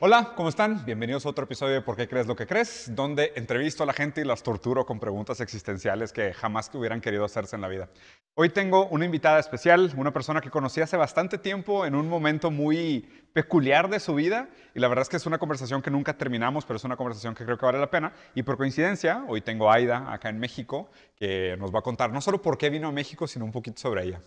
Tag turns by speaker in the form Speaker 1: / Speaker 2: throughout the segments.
Speaker 1: Hola, ¿cómo están? Bienvenidos a otro episodio de ¿Por qué crees lo que crees? Donde entrevisto a la gente y las torturo con preguntas existenciales que jamás que hubieran querido hacerse en la vida. Hoy tengo una invitada especial, una persona que conocí hace bastante tiempo en un momento muy peculiar de su vida y la verdad es que es una conversación que nunca terminamos, pero es una conversación que creo que vale la pena. Y por coincidencia, hoy tengo a Aida acá en México que nos va a contar no solo por qué vino a México, sino un poquito sobre ella.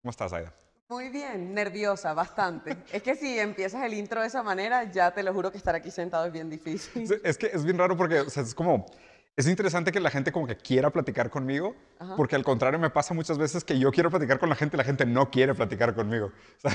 Speaker 1: ¿Cómo estás, Aida?
Speaker 2: Muy bien, nerviosa, bastante. es que si empiezas el intro de esa manera, ya te lo juro que estar aquí sentado es bien difícil.
Speaker 1: Es que es bien raro porque es como es interesante que la gente como que quiera platicar conmigo, porque al contrario me pasa muchas veces que yo quiero platicar con la gente y la gente no quiere platicar conmigo.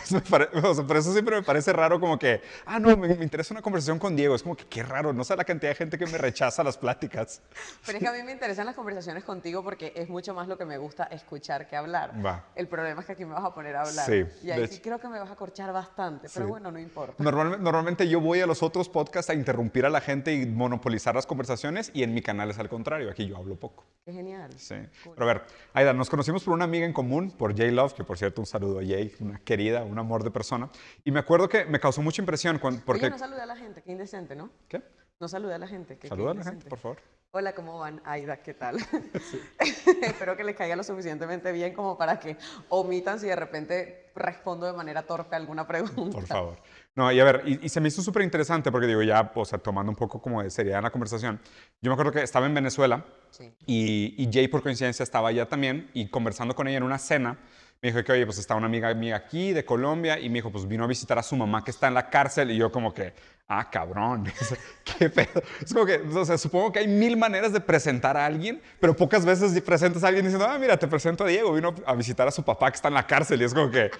Speaker 1: O sea, por eso siempre me parece raro como que, ah, no, me, interesa una conversación con Diego. Es como que qué raro, no sé la cantidad de gente que me rechaza las pláticas.
Speaker 2: Pero es que a mí me interesan las conversaciones contigo porque es mucho más lo que me gusta escuchar que hablar. Va. El problema es que aquí me vas a poner a hablar. Sí. Y ahí sí creo que me vas a corchar bastante, pero bueno, no importa.
Speaker 1: Normalmente, normalmente yo voy a los otros podcasts a interrumpir a la gente y monopolizar las conversaciones y en mi canal al contrario, aquí yo hablo poco.
Speaker 2: Qué genial.
Speaker 1: Sí. Pero a ver, Aida, nos conocimos por una amiga en común, por Jay Love, que por cierto un saludo a Jay, una querida, un amor de persona. Y me acuerdo que me causó mucha impresión cuando... Porque...
Speaker 2: Oye, no saluda a la gente, qué indecente, ¿no?
Speaker 1: ¿Qué?
Speaker 2: No saluda a la gente. Que
Speaker 1: saluda a la gente, por favor.
Speaker 2: Hola, ¿cómo van? Aida, ¿qué tal? Espero que les caiga lo suficientemente bien como para que omitan si de repente respondo de manera torpe alguna pregunta.
Speaker 1: Por favor. No, y a ver, y, se me hizo súper interesante porque digo, ya, o sea, tomando un poco como de seriedad en la conversación, yo me acuerdo que estaba en Venezuela y, y Jay por coincidencia estaba allá también y conversando con ella en una cena, me dijo que, oye, pues está una amiga mía aquí de Colombia y me dijo, pues vino a visitar a su mamá que está en la cárcel y yo como que, ah, cabrón, qué pedo. Es como que, o sea, supongo que hay mil maneras de presentar a alguien, pero pocas veces presentas a alguien diciendo, ah, mira, te presento a Diego, vino a visitar a su papá que está en la cárcel y es como que,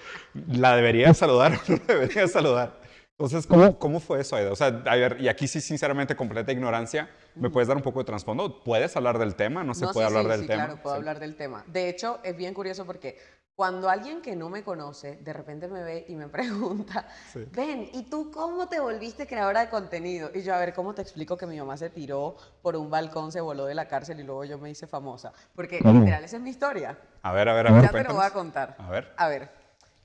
Speaker 1: ¿la debería saludar o no debería saludar? Entonces, ¿cómo, ¿cómo fue eso, Aida? O sea, a ver, y aquí sí, sinceramente, completa ignorancia, ¿me puedes dar un poco de trasfondo? ¿Puedes hablar del tema? ¿No se puede hablar del
Speaker 2: sí,
Speaker 1: tema?
Speaker 2: Claro, puedo hablar del tema. De hecho, es bien curioso porque cuando alguien que no me conoce de repente me ve y me pregunta, ven, ¿y tú cómo te volviste creadora de contenido? Y yo, a ver, ¿cómo te explico que mi mamá se tiró por un balcón, se voló de la cárcel y luego yo me hice famosa? Porque literal, esa es mi historia.
Speaker 1: A ver, a ver, a ver.
Speaker 2: Ya te lo voy a contar.
Speaker 1: A ver.
Speaker 2: A ver,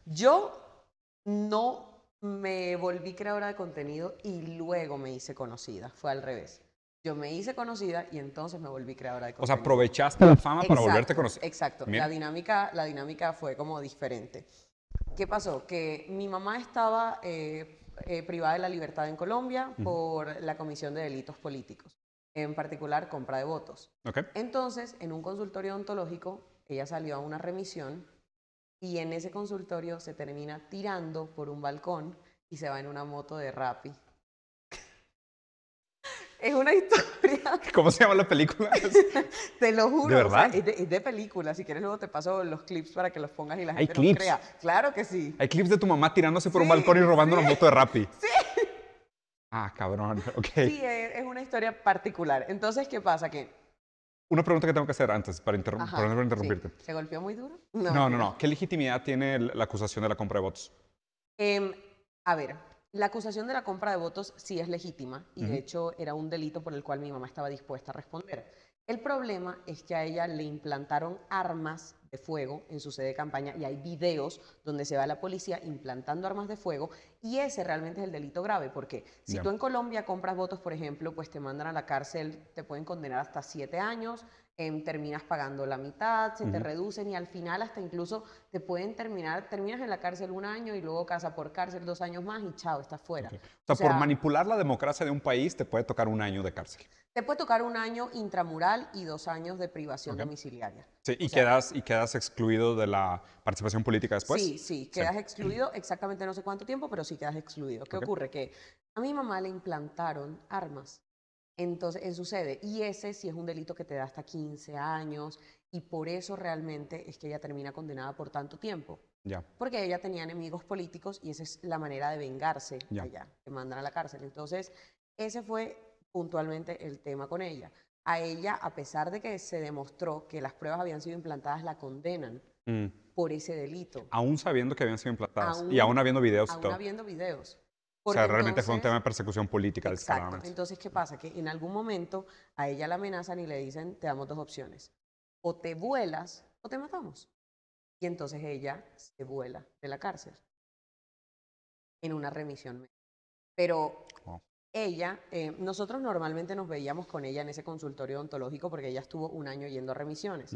Speaker 2: yo no me volví creadora de contenido y luego me hice conocida. Fue al revés. Yo me hice conocida y entonces me volví creadora de contenido.
Speaker 1: O sea, aprovechaste la fama para volverte conocida.
Speaker 2: Exacto. La dinámica, la dinámica fue como diferente. ¿Qué pasó? Que mi mamá estaba eh, eh, privada de la libertad en Colombia por la Comisión de Delitos Políticos, en particular compra de votos.
Speaker 1: Okay.
Speaker 2: Entonces, en un consultorio ontológico, ella salió a una remisión y en ese consultorio se termina tirando por un balcón y se va en una moto de Rappi. es una historia.
Speaker 1: ¿Cómo se llama la película?
Speaker 2: te lo juro.
Speaker 1: ¿De verdad?
Speaker 2: es, de, película. Si quieres, luego te paso los clips para que los pongas y la gente ¿Hay crea. Claro que sí.
Speaker 1: Hay clips de tu mamá tirándose por un balcón y robando una moto de Rappi.
Speaker 2: Sí.
Speaker 1: Ah, cabrón. Ok.
Speaker 2: Sí, es una historia particular. Entonces, ¿qué pasa? Que
Speaker 1: una pregunta que tengo que hacer antes para, interrumpirte.
Speaker 2: ¿Se golpeó muy duro?
Speaker 1: No, no, no, ¿Qué legitimidad tiene la acusación de la compra de votos?
Speaker 2: Em, a ver, la acusación de la compra de votos sí es legítima y de hecho era un delito por el cual mi mamá estaba dispuesta a responder. El problema es que a ella le implantaron armas de fuego en su sede de campaña y hay videos donde se va la policía implantando armas de fuego y ese realmente es el delito grave porque si tú en Colombia compras votos, por ejemplo, pues te mandan a la cárcel, te pueden condenar hasta siete años, em, terminas pagando la mitad, se te reducen y al final hasta incluso te pueden terminar, terminas en la cárcel un año y luego casa por cárcel dos años más y chao, estás fuera.
Speaker 1: O, sea, por manipular la democracia de un país te puede tocar un año de cárcel.
Speaker 2: Te puede tocar un año intramural y dos años de privación domiciliaria.
Speaker 1: Sí, y, quedas, y quedas excluido de la participación política después.
Speaker 2: Sí, sí, quedas excluido exactamente no sé cuánto tiempo, pero sí quedas excluido. ¿Qué ocurre? Que a mi mamá le implantaron armas entonces, en su sede. Y ese sí es un delito que te da hasta 15 años y por eso realmente es que ella termina condenada por tanto tiempo.
Speaker 1: Ya.
Speaker 2: Porque ella tenía enemigos políticos y esa es la manera de vengarse ya. allá, te mandan a la cárcel. Entonces, ese fue puntualmente el tema con ella. A ella, a pesar de que se demostró que las pruebas habían sido implantadas, la condenan mm. por ese delito.
Speaker 1: Aún sabiendo que habían sido implantadas y aún habiendo videos
Speaker 2: y
Speaker 1: todo.
Speaker 2: habiendo videos.
Speaker 1: O sea, realmente fue un tema de persecución política.
Speaker 2: Exacto. Entonces, ¿qué pasa? Que en algún momento a ella la amenazan y le dicen, te damos dos opciones. O te vuelas o te matamos. Y entonces ella se vuela de la cárcel en una remisión Pero ella, eh, nosotros normalmente nos veíamos con ella en ese consultorio odontológico porque ella estuvo un año yendo a remisiones.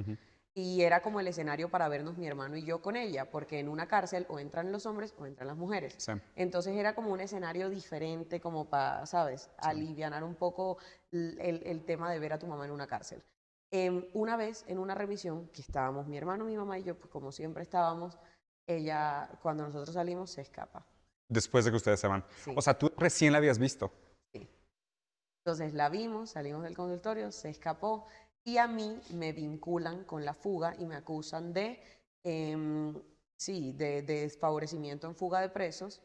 Speaker 2: Y era como el escenario para vernos mi hermano y yo con ella, porque en una cárcel o entran los hombres o entran las mujeres. Entonces era como un escenario diferente, como para, ¿sabes?, aliviar un poco el, tema de ver a tu mamá en una cárcel. Em, una vez en una revisión, que estábamos mi hermano, mi mamá y yo, pues como siempre estábamos, ella, cuando nosotros salimos, se escapa.
Speaker 1: Después de que ustedes se van. O sea, tú recién la habías visto.
Speaker 2: Sí. Entonces la vimos, salimos del consultorio, se escapó y a mí me vinculan con la fuga y me acusan de, em, sí, de, desfavorecimiento en fuga de presos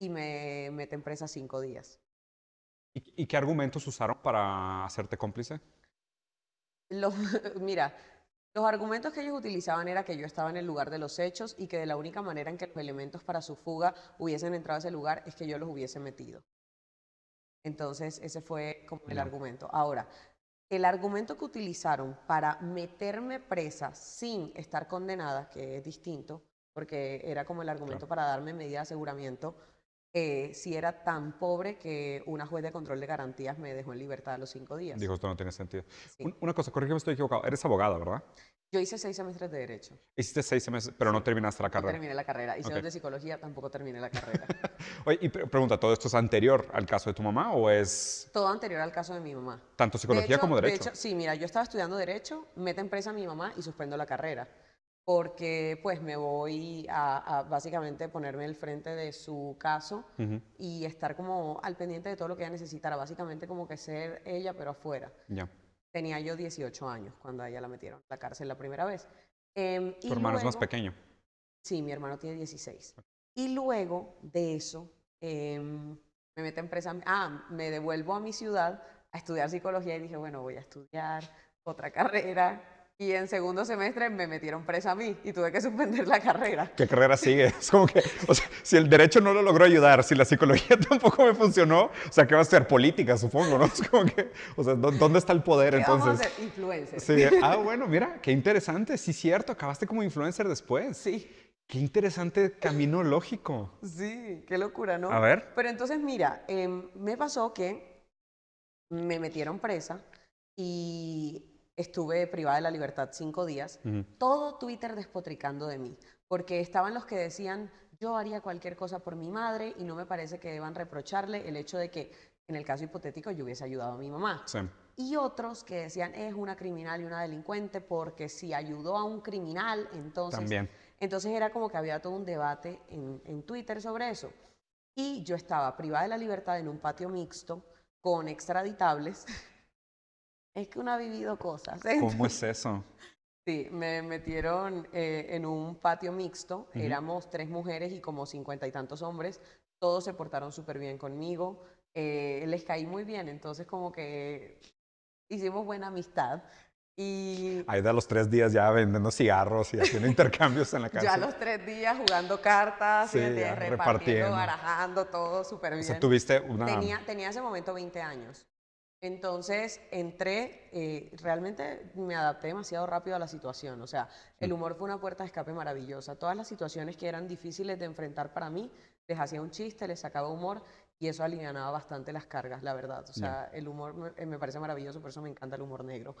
Speaker 2: y me meten presa cinco días.
Speaker 1: ¿Y, qué argumentos usaron para hacerte cómplice?
Speaker 2: Los, mira, los argumentos que ellos utilizaban era que yo estaba en el lugar de los hechos y que de la única manera en que los elementos para su fuga hubiesen entrado a ese lugar es que yo los hubiese metido. Entonces, ese fue como el argumento. Ahora, el argumento que utilizaron para meterme presa sin estar condenada, que es distinto, porque era como el argumento para darme medida de aseguramiento, eh, si era tan pobre que una juez de control de garantías me dejó en libertad a los cinco días.
Speaker 1: Dijo, esto no tiene sentido. Una cosa, corrígeme, estoy equivocado. Eres abogada, ¿verdad?
Speaker 2: Yo hice seis semestres de Derecho.
Speaker 1: Hiciste seis semestres, pero no terminaste la carrera.
Speaker 2: No terminé la carrera. Hice dos de Psicología, tampoco terminé la carrera.
Speaker 1: Oye, y pregunta, ¿todo esto es anterior al caso de tu mamá o es...?
Speaker 2: Todo anterior al caso de mi mamá.
Speaker 1: ¿Tanto Psicología como Derecho?
Speaker 2: De hecho, sí, mira, yo estaba estudiando Derecho, meten presa a mi mamá y suspendo la carrera. Porque pues me voy a, básicamente ponerme al frente de su caso y estar como al pendiente de todo lo que ella necesitara. Básicamente como que ser ella, pero afuera.
Speaker 1: Ya.
Speaker 2: Tenía yo 18 años cuando a ella la metieron a la cárcel la primera vez.
Speaker 1: Eh, ¿Tu hermano es más pequeño?
Speaker 2: Sí, mi hermano tiene 16. Y luego de eso, em, me mete en presa. Ah, me devuelvo a mi ciudad a estudiar psicología y dije, bueno, voy a estudiar otra carrera y en segundo semestre me metieron presa a mí y tuve que suspender la carrera.
Speaker 1: ¿Qué carrera sigue? Es como que, o sea, si el derecho no lo logró ayudar, si la psicología tampoco me funcionó, o sea, ¿qué va a ser? Política, supongo, ¿no? Es como que, o sea, ¿dónde está el poder entonces? Vamos a
Speaker 2: ser influencer.
Speaker 1: Sí. Ah, bueno, mira, qué interesante, sí, cierto, acabaste como influencer después.
Speaker 2: Sí.
Speaker 1: Qué interesante camino lógico.
Speaker 2: Sí, qué locura, ¿no?
Speaker 1: A ver.
Speaker 2: Pero entonces, mira, em, me pasó que me metieron presa y estuve privada de la libertad cinco días, todo Twitter despotricando de mí, porque estaban los que decían, yo haría cualquier cosa por mi madre y no me parece que deban reprocharle el hecho de que, en el caso hipotético, yo hubiese ayudado a mi mamá. Y otros que decían, es una criminal y una delincuente porque si ayudó a un criminal, entonces...
Speaker 1: También.
Speaker 2: Entonces era como que había todo un debate en, en Twitter sobre eso. Y yo estaba privada de la libertad en un patio mixto con extraditables Es que uno ha vivido cosas.
Speaker 1: ¿Cómo es eso?
Speaker 2: Sí, me metieron eh, en un patio mixto, éramos tres mujeres y como cincuenta y tantos hombres, todos se portaron súper bien conmigo, eh, les caí muy bien, entonces como que hicimos buena amistad. Y
Speaker 1: Ahí de los tres días ya vendiendo cigarros y haciendo intercambios en la casa.
Speaker 2: Ya los tres días jugando cartas, sí, repartiendo, barajando, todo súper bien. O
Speaker 1: sea, tuviste una...
Speaker 2: Tenía, tenía ese momento 20 años. Entonces entré, eh, realmente me adapté demasiado rápido a la situación, o sea, el mm. humor fue una puerta de escape maravillosa. Todas las situaciones que eran difíciles de enfrentar para mí, les hacía un chiste, les sacaba humor y eso alivianaba bastante las cargas, la verdad. O sea, el humor me, parece maravilloso, por eso me encanta el humor negro.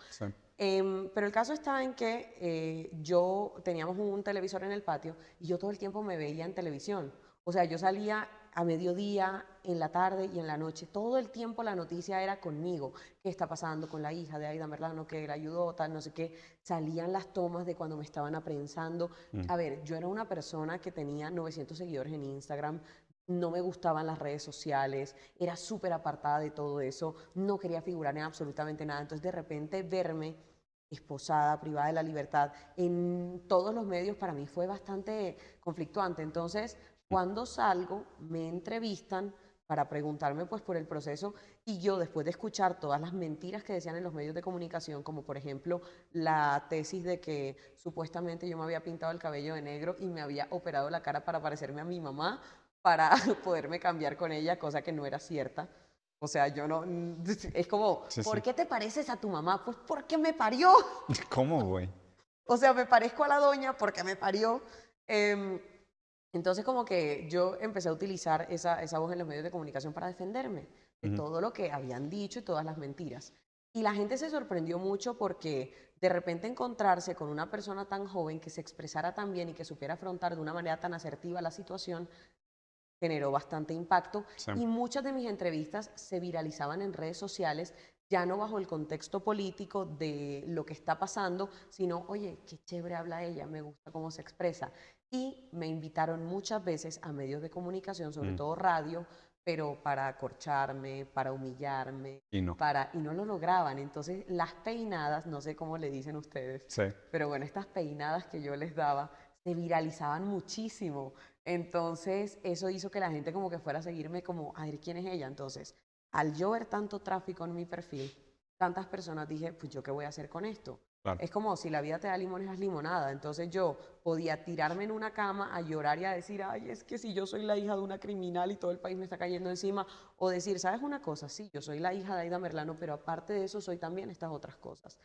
Speaker 2: Em, pero el caso está en que eh, yo teníamos un televisor en el patio y yo todo el tiempo me veía en televisión. O sea, yo salía a mediodía, en la tarde y en la noche. Todo el tiempo la noticia era conmigo. ¿Qué está pasando con la hija de Aida Merlano que la ayudó, tal, no sé qué? Salían las tomas de cuando me estaban aprensando. Mm. A ver, yo era una persona que tenía 900 seguidores en Instagram, no me gustaban las redes sociales, era súper apartada de todo eso, no quería figurar en absolutamente nada. Entonces, de repente, verme esposada, privada de la libertad, en todos los medios para mí fue bastante conflictuante. Entonces, cuando salgo, me entrevistan para preguntarme pues por el proceso y yo después de escuchar todas las mentiras que decían en los medios de comunicación, como por ejemplo la tesis de que supuestamente yo me había pintado el cabello de negro y me había operado la cara para parecerme a mi mamá, para poderme cambiar con ella, cosa que no era cierta. O sea, yo no... Es como, ¿por qué te pareces a tu mamá? Pues porque me parió.
Speaker 1: ¿Cómo, güey?
Speaker 2: O sea, me parezco a la doña porque me parió. Eh, Entonces como que yo empecé a utilizar esa, esa voz en los medios de comunicación para defenderme de todo lo que habían dicho y todas las mentiras. Y la gente se sorprendió mucho porque de repente encontrarse con una persona tan joven que se expresara tan bien y que supiera afrontar de una manera tan asertiva la situación generó bastante impacto y muchas de mis entrevistas se viralizaban en redes sociales ya no bajo el contexto político de lo que está pasando, sino, oye, qué chévere habla ella, me gusta cómo se expresa. Y me invitaron muchas veces a medios de comunicación, sobre mm. todo radio, pero para acorcharme, para humillarme,
Speaker 1: y no.
Speaker 2: para y no lo lograban. Entonces, las peinadas, no sé cómo le dicen ustedes, pero bueno, estas peinadas que yo les daba se viralizaban muchísimo. Entonces, eso hizo que la gente como que fuera a seguirme como, a ver quién es ella. Entonces, al yo ver tanto tráfico en mi perfil, tantas personas dije, pues yo qué voy a hacer con esto. Es como si la vida te da limones, haz limonada. Entonces yo podía tirarme en una cama a llorar y a decir, ay, es que si yo soy la hija de una criminal y todo el país me está cayendo encima. O decir, ¿sabes una cosa? Sí, yo soy la hija de Aida Merlano, pero aparte de eso soy también estas otras cosas.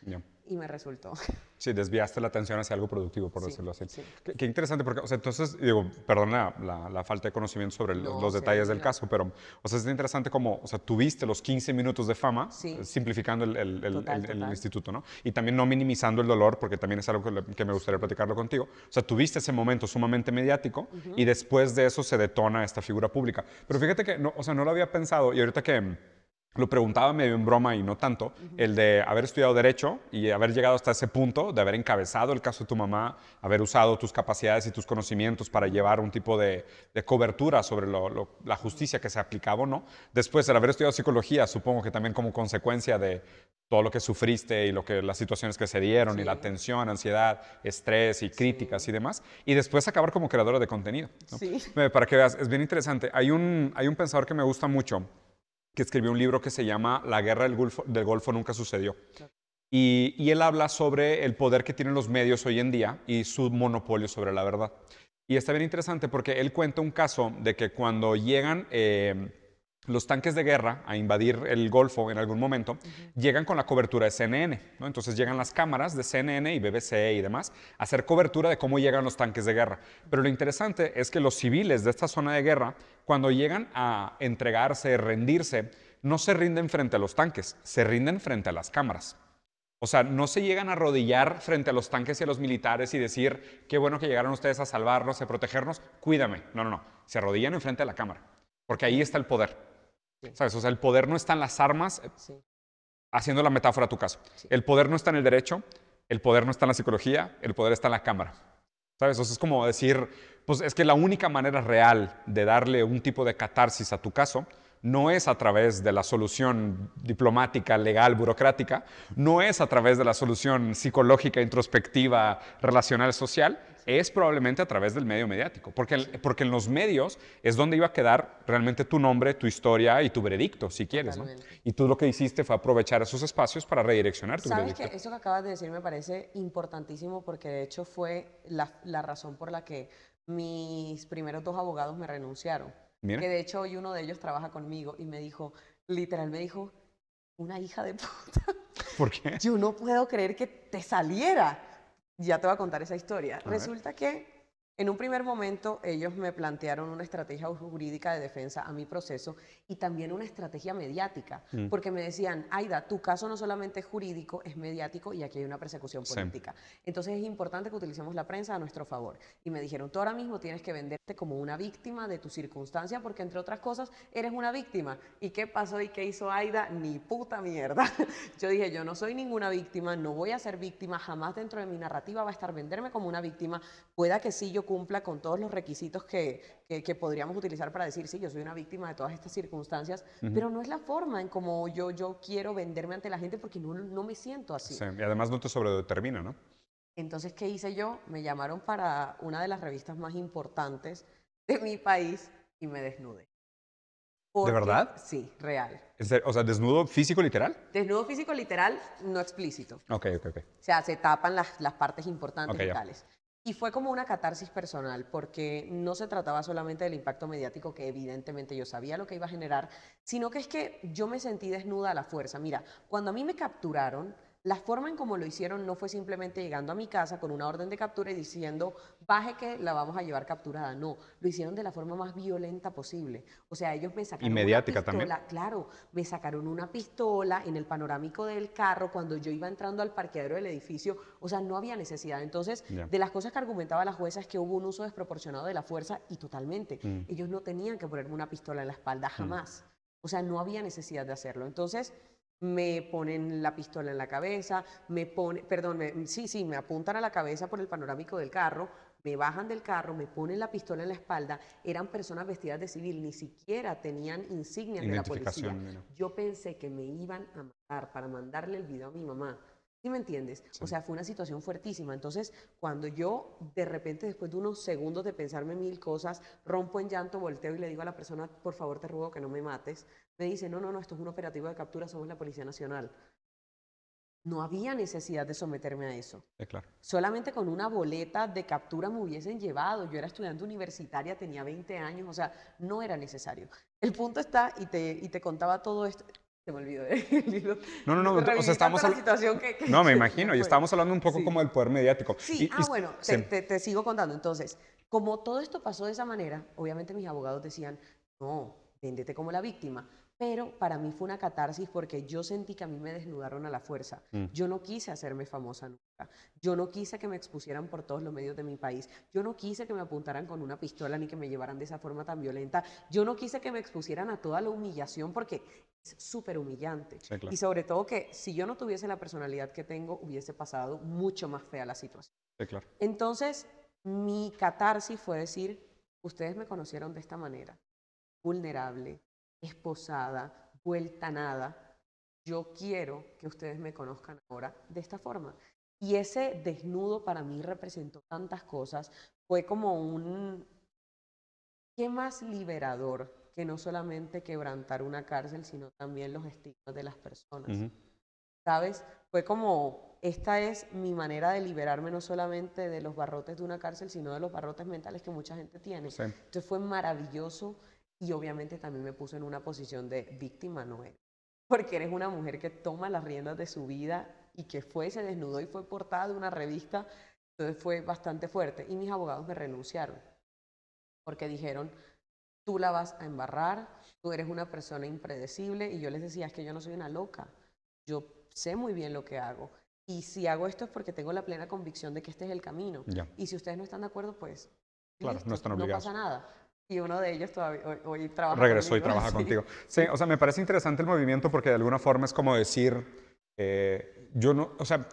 Speaker 2: Y me resultó.
Speaker 1: Sí, desviaste la atención hacia algo productivo, por decirlo así. Qué, interesante, porque, o sea, entonces, digo, perdón la, falta de conocimiento sobre los, detalles del caso, pero, o sea, es interesante como, o sea, tuviste los 15 minutos de fama, simplificando el, el, instituto, ¿no? Y también no minimizando el dolor, porque también es algo que, que me gustaría platicarlo contigo. O sea, tuviste ese momento sumamente mediático y después de eso se detona esta figura pública. Pero fíjate que, no, o sea, no lo había pensado y ahorita que lo preguntaba medio en broma y no tanto, el de haber estudiado Derecho y haber llegado hasta ese punto, de haber encabezado el caso de tu mamá, haber usado tus capacidades y tus conocimientos para llevar un tipo de, cobertura sobre la justicia que se aplicaba o no. Después, el haber estudiado Psicología, supongo que también como consecuencia de todo lo que sufriste y lo que, las situaciones que se dieron y la tensión, ansiedad, estrés y críticas y demás. Y después acabar como creadora de contenido. Sí. Para que veas, es bien interesante. Hay un, hay un pensador que me gusta mucho que escribió un libro que se llama La guerra del Golfo, del Golfo nunca sucedió. Y, y, él habla sobre el poder que tienen los medios hoy en día y su monopolio sobre la verdad. Y está bien interesante porque él cuenta un caso de que cuando llegan eh, los tanques de guerra a invadir el Golfo en algún momento, llegan con la cobertura de CNN. ¿no? Entonces llegan las cámaras de CNN y BBC y demás a hacer cobertura de cómo llegan los tanques de guerra. Pero lo interesante es que los civiles de esta zona de guerra, cuando llegan a entregarse, rendirse, no se rinden frente a los tanques, se rinden frente a las cámaras. O sea, no se llegan a arrodillar frente a los tanques y a los militares y decir, qué bueno que llegaron ustedes a salvarnos, a protegernos, cuídame. No, no, no. Se arrodillan enfrente a la cámara, porque ahí está el poder. ¿Sabes? O sea, el poder no está en las armas, haciendo la metáfora a tu caso. El poder no está en el derecho, el poder no está en la psicología, el poder está en la cámara. ¿Sabes? O sea, es como decir, pues es que la única manera real de darle un tipo de catarsis a tu caso no es a través de la solución diplomática, legal, burocrática, no es a través de la solución psicológica, introspectiva, relacional, social, es probablemente a través del medio mediático, porque, porque en los medios es donde iba a quedar realmente tu nombre, tu historia y tu veredicto, si quieres. ¿no? Y tú lo que hiciste fue aprovechar esos espacios para redireccionar tu
Speaker 2: ¿Sabes que eso que acabas de decir me parece importantísimo porque de hecho fue la, la razón por la que mis primeros dos abogados me renunciaron. Que de hecho hoy uno de ellos trabaja conmigo y me dijo, literal me dijo, una hija de puta.
Speaker 1: ¿Por qué?
Speaker 2: Yo no puedo creer que te saliera. Ya te voy a contar esa historia. Resulta que en un primer momento ellos me plantearon una estrategia jurídica de defensa a mi proceso y también una estrategia mediática, mm. porque me decían, Aida, tu caso no solamente es jurídico, es mediático y aquí hay una persecución política. Entonces es importante que utilicemos la prensa a nuestro favor. Y me dijeron, tú ahora mismo tienes que venderte como una víctima de tu circunstancia porque entre otras cosas eres una víctima. ¿Y qué pasó y qué hizo Aida? Ni puta mierda. yo dije, yo no soy ninguna víctima, no voy a ser víctima, jamás dentro de mi narrativa va a estar venderme como una víctima. Pueda que sí yo cumpla con todos los requisitos que, que, podríamos utilizar para decir, sí, yo soy una víctima de todas estas circunstancias, pero no es la forma en como yo, yo quiero venderme ante la gente porque no, no me siento así.
Speaker 1: Sí, y además no te sobredetermina, ¿no?
Speaker 2: Entonces, ¿qué hice yo? Me llamaron para una de las revistas más importantes de mi país y me desnudé.
Speaker 1: ¿De verdad?
Speaker 2: Sí, real.
Speaker 1: O sea, desnudo físico literal.
Speaker 2: Desnudo físico literal, no explícito.
Speaker 1: Ok, ok, ok.
Speaker 2: O sea, se tapan las, las partes importantes okay, vitales. Y fue como una catarsis personal, porque no se trataba solamente del impacto mediático, que evidentemente yo sabía lo que iba a generar, sino que es que yo me sentí desnuda a la fuerza. Mira, cuando a mí me capturaron, La forma en cómo lo hicieron no fue simplemente llegando a mi casa con una orden de captura y diciendo, baje que la vamos a llevar capturada. No, lo hicieron de la forma más violenta posible. O sea, ellos me sacaron
Speaker 1: una pistola.
Speaker 2: también. Claro, me sacaron una pistola en el panorámico del carro cuando yo iba entrando al parqueadero del edificio. O sea, no había necesidad. Entonces, de las cosas que argumentaba la jueza es que hubo un uso desproporcionado de la fuerza y totalmente. Mm. Ellos no tenían que ponerme una pistola en la espalda mm. jamás. O sea, no había necesidad de hacerlo. Entonces, me ponen la pistola en la cabeza, me pone, perdón, sí, sí, me apuntan a la cabeza por el panorámico del carro, me bajan del carro, me ponen la pistola en la espalda, eran personas vestidas de civil, ni siquiera tenían insignias de la policía. Yo pensé que me iban a matar para mandarle el video a mi mamá. ¿Sí me entiendes? O sea, fue una situación fuertísima. Entonces, cuando yo de repente, después de unos segundos de pensarme mil cosas, rompo en llanto, volteo y le digo a la persona, por favor, te ruego que no me mates, me dice, no, no, no, esto es un operativo de captura, somos la Policía Nacional. No había necesidad de someterme a eso.
Speaker 1: claro.
Speaker 2: Solamente con una boleta de captura me hubiesen llevado. Yo era estudiante universitaria, tenía 20 años, o sea, no era necesario. El punto está, y te, y te contaba todo esto, se me olvidó.
Speaker 1: no, no, no, o sea, estamos hablando... No, me imagino, y estábamos hablando un poco como del poder mediático.
Speaker 2: Sí, ah, bueno, te, te sigo contando. Entonces, como todo esto pasó de esa manera, obviamente mis abogados decían, no, véndete como la víctima pero para mí fue una catarsis porque yo sentí que a mí me desnudaron a la fuerza. Mm. Yo no quise hacerme famosa nunca. Yo no quise que me expusieran por todos los medios de mi país. Yo no quise que me apuntaran con una pistola ni que me llevaran de esa forma tan violenta. Yo no quise que me expusieran a toda la humillación porque es súper humillante. Y sobre todo que si yo no tuviese la personalidad que tengo, hubiese pasado mucho más fea la situación.
Speaker 1: claro.
Speaker 2: Entonces, mi catarsis fue decir, ustedes me conocieron de esta manera, vulnerable, esposada, vuelta nada. Yo quiero que ustedes me conozcan ahora de esta forma. Y ese desnudo para mí representó tantas cosas. Fue como un... ¿Qué más liberador que no solamente quebrantar una cárcel, sino también los estigmas de las personas? ¿Sabes? Fue como, esta es mi manera de liberarme no solamente de los barrotes de una cárcel, sino de los barrotes mentales que mucha gente tiene. Entonces fue maravilloso y obviamente también me puso en una posición de víctima, no eres. Porque eres una mujer que toma las riendas de su vida y que fue, se desnudó y fue portada de una revista. Entonces fue bastante fuerte. Y mis abogados me renunciaron. Porque dijeron, tú la vas a embarrar, tú eres una persona impredecible. Y yo les decía, es que yo no soy una loca. Yo sé muy bien lo que hago. Y si hago esto es porque tengo la plena convicción de que este es el camino. Y si ustedes no están de acuerdo, pues
Speaker 1: claro, no, están
Speaker 2: no pasa nada y uno de ellos todavía hoy, trabaja
Speaker 1: Regresó y trabaja contigo. Sí, o sea, me parece interesante el movimiento porque de alguna forma es como decir, eh, yo no, o sea,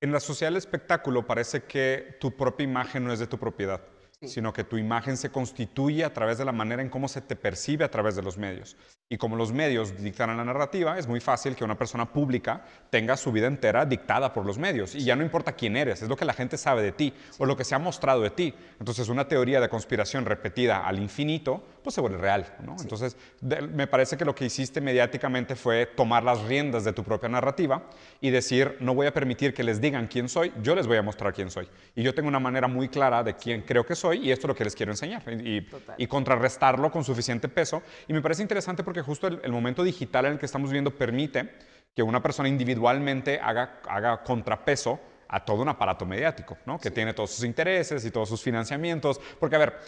Speaker 1: en la sociedad del espectáculo parece que tu propia imagen no es de tu propiedad sino que tu imagen se constituye a través de la manera en cómo se te percibe a través de los medios. Y como los medios dictan la narrativa, es muy fácil que una persona pública tenga su vida entera dictada por los medios. Y ya no importa quién eres, es lo que la gente sabe de ti o lo que se ha mostrado de ti. Entonces una teoría de conspiración repetida al infinito, pues se vuelve real. Entonces me parece que lo que hiciste mediáticamente fue tomar las riendas de tu propia narrativa y decir, no voy a permitir que les digan quién soy, yo les voy a mostrar quién soy. Y yo tengo una manera muy clara de quién creo que soy y esto es lo que les quiero enseñar y, contrarrestarlo con suficiente peso. Y me parece interesante porque justo el, momento digital en el que estamos viviendo permite que una persona individualmente haga, haga contrapeso a todo un aparato mediático, ¿no? que tiene todos sus intereses y todos sus financiamientos. Porque, a ver,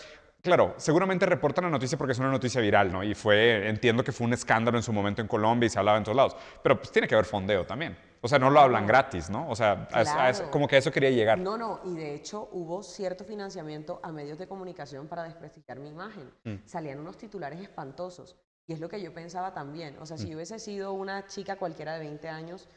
Speaker 1: Claro, seguramente reportan la noticia porque es una noticia viral, ¿no? Y fue, entiendo que fue un escándalo en su momento en Colombia y se hablaba en todos lados, pero pues tiene que haber fondeo también. O sea, no lo hablan gratis, ¿no? O sea, como que a eso quería llegar.
Speaker 2: No, no, y de hecho hubo cierto financiamiento a medios de comunicación para desprestigiar mi imagen. Mm. Salían unos titulares espantosos. Y es lo que yo pensaba también. O sea, si mm. yo hubiese sido una chica cualquiera de 20 años,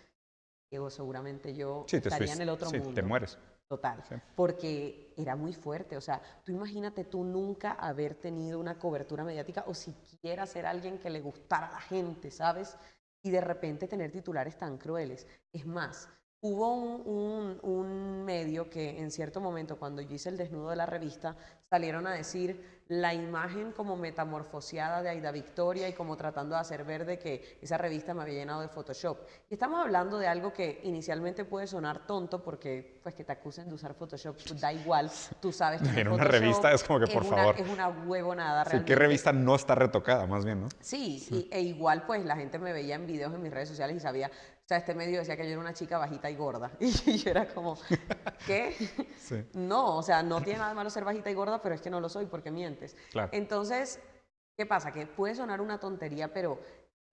Speaker 2: seguramente yo estaría en el otro sí,
Speaker 1: te mueres.
Speaker 2: Total, porque era muy fuerte. O sea, tú imagínate tú nunca haber tenido una cobertura mediática o siquiera ser alguien que le gustara a la gente, ¿sabes? Y de repente tener titulares tan crueles. Es más, hubo un, un, medio que en cierto momento, cuando yo hice el desnudo de la revista, salieron a decir la imagen como metamorfoseada de Aida Victoria y como tratando de hacer ver de que esa revista me había llenado de Photoshop. Y estamos hablando de algo que inicialmente puede sonar tonto porque pues que te acusen de usar Photoshop, da igual, tú sabes que
Speaker 1: en una revista es como que por
Speaker 2: una,
Speaker 1: favor.
Speaker 2: Es una huevonada
Speaker 1: sí,
Speaker 2: realmente.
Speaker 1: ¿Qué revista no está retocada, más bien, no?
Speaker 2: Sí, Y, e igual pues la gente me veía en videos en mis redes sociales y sabía, o sea, este medio decía que yo era una chica bajita y gorda. Y yo era como, ¿qué? Sí. No, o sea, no tiene nada de malo ser bajita y gorda, pero es que no lo soy porque mientes.
Speaker 1: Claro.
Speaker 2: Entonces, ¿qué pasa? Que puede sonar una tontería, pero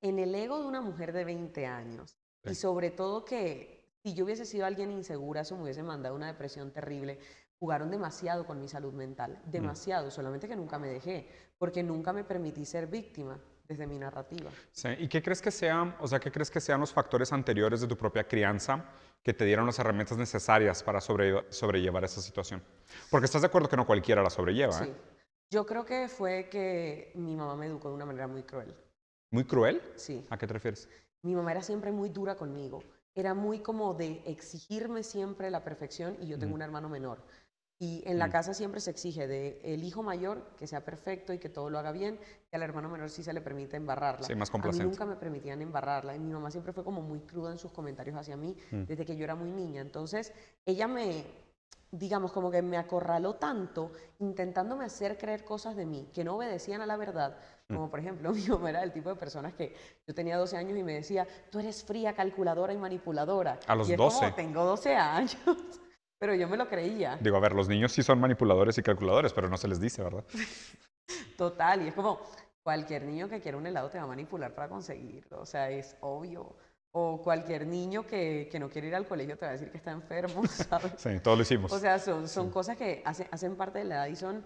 Speaker 2: en el ego de una mujer de 20 años, y sobre todo que si yo hubiese sido alguien insegura, eso me hubiese mandado una depresión terrible. Jugaron demasiado con mi salud mental, demasiado, solamente que nunca me dejé, porque nunca me permití ser víctima desde mi narrativa.
Speaker 1: Sí. ¿Y qué crees que sean, o sea, qué crees que sean los factores anteriores de tu propia crianza que te dieron las herramientas necesarias para sobrellevar esa situación? Porque estás de acuerdo que no cualquiera la sobrelleva,
Speaker 2: sí. Yo creo que fue que mi mamá me educó de una manera muy cruel.
Speaker 1: ¿Muy cruel?
Speaker 2: Sí.
Speaker 1: ¿A qué te refieres?
Speaker 2: Mi mamá era siempre muy dura conmigo. Era muy como de exigirme siempre la perfección y yo tengo un hermano menor. Y en la casa siempre se exige de el hijo mayor que sea perfecto y que todo lo haga bien, y al hermano menor sí se le permite embarrarla.
Speaker 1: Sí, más
Speaker 2: A mí nunca me permitían embarrarla y mi mamá siempre fue como muy cruda en sus comentarios hacia mí desde que yo era muy niña. Entonces, ella me, digamos, como que me acorraló tanto intentándome hacer creer cosas de mí que no obedecían a la verdad. Como por ejemplo, mi mamá era el tipo de personas que yo tenía 12 años y me decía, tú eres fría, calculadora y manipuladora.
Speaker 1: A los
Speaker 2: y es
Speaker 1: 12.
Speaker 2: Como, tengo 12 años. Pero yo me lo creía.
Speaker 1: Digo, a ver, los niños sí son manipuladores y calculadores, pero no se les dice, ¿verdad?
Speaker 2: Total, y es como cualquier niño que quiera un helado te va a manipular para conseguirlo, o sea, es obvio. O cualquier niño que, que no quiere ir al colegio te va a decir que está enfermo, ¿sabes?
Speaker 1: Sí, todo lo hicimos.
Speaker 2: O sea, son, son cosas que hacen, hacen parte de la edad y son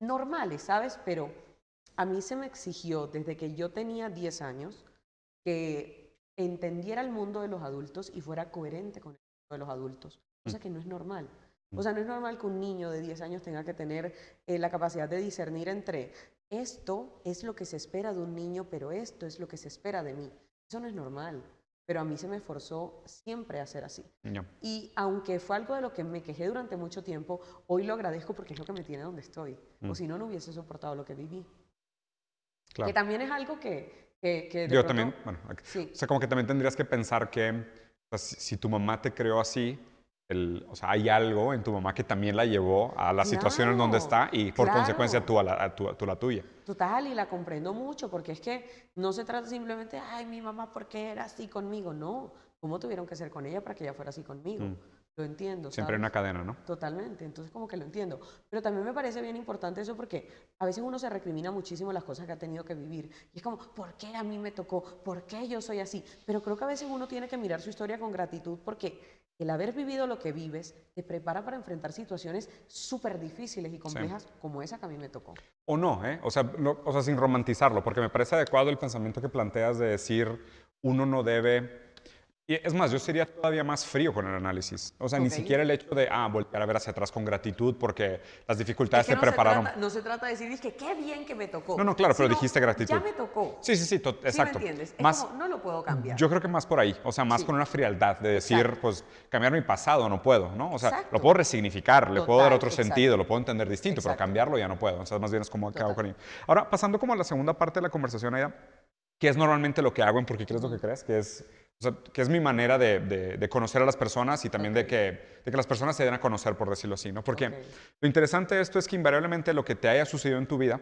Speaker 2: normales, ¿sabes? Pero a mí se me exigió desde que yo tenía 10 años que entendiera el mundo de los adultos y fuera coherente con el de los adultos, cosa que no es normal. O sea, no es normal que un niño de 10 años tenga que tener eh, la capacidad de discernir entre esto es lo que se espera de un niño, pero esto es lo que se espera de mí. Eso no es normal. Pero a mí se me forzó siempre a ser así.
Speaker 1: No.
Speaker 2: Y aunque fue algo de lo que me quejé durante mucho tiempo, hoy lo agradezco porque es lo que me tiene donde estoy. O si no, no hubiese soportado lo que viví.
Speaker 1: Claro.
Speaker 2: Que también es algo que... que, que de
Speaker 1: Yo
Speaker 2: pronto-
Speaker 1: también, bueno,
Speaker 2: Sí.
Speaker 1: o sea, como que también tendrías que pensar que o sea, si, si tu mamá te creó así, el, o sea, hay algo en tu mamá que también la llevó a la situación en donde
Speaker 2: Claro,
Speaker 1: está y por
Speaker 2: claro.
Speaker 1: consecuencia tú a la, a tu, tú la tuya.
Speaker 2: Total, y la comprendo mucho, porque es que no se trata simplemente, ay, mi mamá, ¿por qué era así conmigo? No, ¿cómo tuvieron que ser con ella para que ella fuera así conmigo?
Speaker 1: Mm.
Speaker 2: Lo entiendo.
Speaker 1: Siempre hay una cadena, ¿no?
Speaker 2: Totalmente, entonces como que lo entiendo. Pero también me parece bien importante eso porque a veces uno se recrimina muchísimo las cosas que ha tenido que vivir. Y es como, ¿por qué a mí me tocó? ¿Por qué yo soy así? Pero creo que a veces uno tiene que mirar su historia con gratitud porque el haber vivido lo que vives te prepara para enfrentar situaciones súper difíciles y complejas como esa que a mí me tocó.
Speaker 1: O no, ¿eh? O sea, no- o sea, sin romantizarlo, porque me parece adecuado el pensamiento que planteas de decir uno no debe... Y es más, yo sería todavía más frío con el análisis. O sea, ni
Speaker 2: Ok.
Speaker 1: siquiera el hecho de, ah, voltear a ver hacia atrás con gratitud porque las dificultades
Speaker 2: Es que
Speaker 1: te
Speaker 2: no,
Speaker 1: prepararon.
Speaker 2: Se trata, no se trata de decir, que qué bien que me tocó.
Speaker 1: No, no, claro, pero
Speaker 2: sino,
Speaker 1: dijiste gratitud.
Speaker 2: Ya me tocó.
Speaker 1: Sí, sí, sí, to- exacto.
Speaker 2: ¿Sí me entiendes? Es
Speaker 1: Más,
Speaker 2: como, no lo puedo cambiar.
Speaker 1: Yo creo que más por ahí, o sea, más
Speaker 2: Sí.
Speaker 1: con una frialdad de decir,
Speaker 2: Exacto.
Speaker 1: pues, cambiar mi pasado no puedo, ¿no? O sea,
Speaker 2: Exacto.
Speaker 1: lo puedo resignificar, le puedo dar
Speaker 2: Total,
Speaker 1: otro
Speaker 2: exacto.
Speaker 1: sentido, lo puedo entender distinto, pero cambiarlo ya no puedo. O sea, más bien es como acabo
Speaker 2: Total.
Speaker 1: con ello. Ahora, pasando como a la segunda parte de la conversación, Aida, que es normalmente lo que hago en Porque crees lo que crees, que es, o sea, que es mi manera de, de- de conocer a las personas y también de,
Speaker 2: Ok.
Speaker 1: que, de que las personas se den a conocer, por decirlo así, ¿no? Porque
Speaker 2: Ok.
Speaker 1: lo interesante de esto es que invariablemente lo que te haya sucedido en tu vida,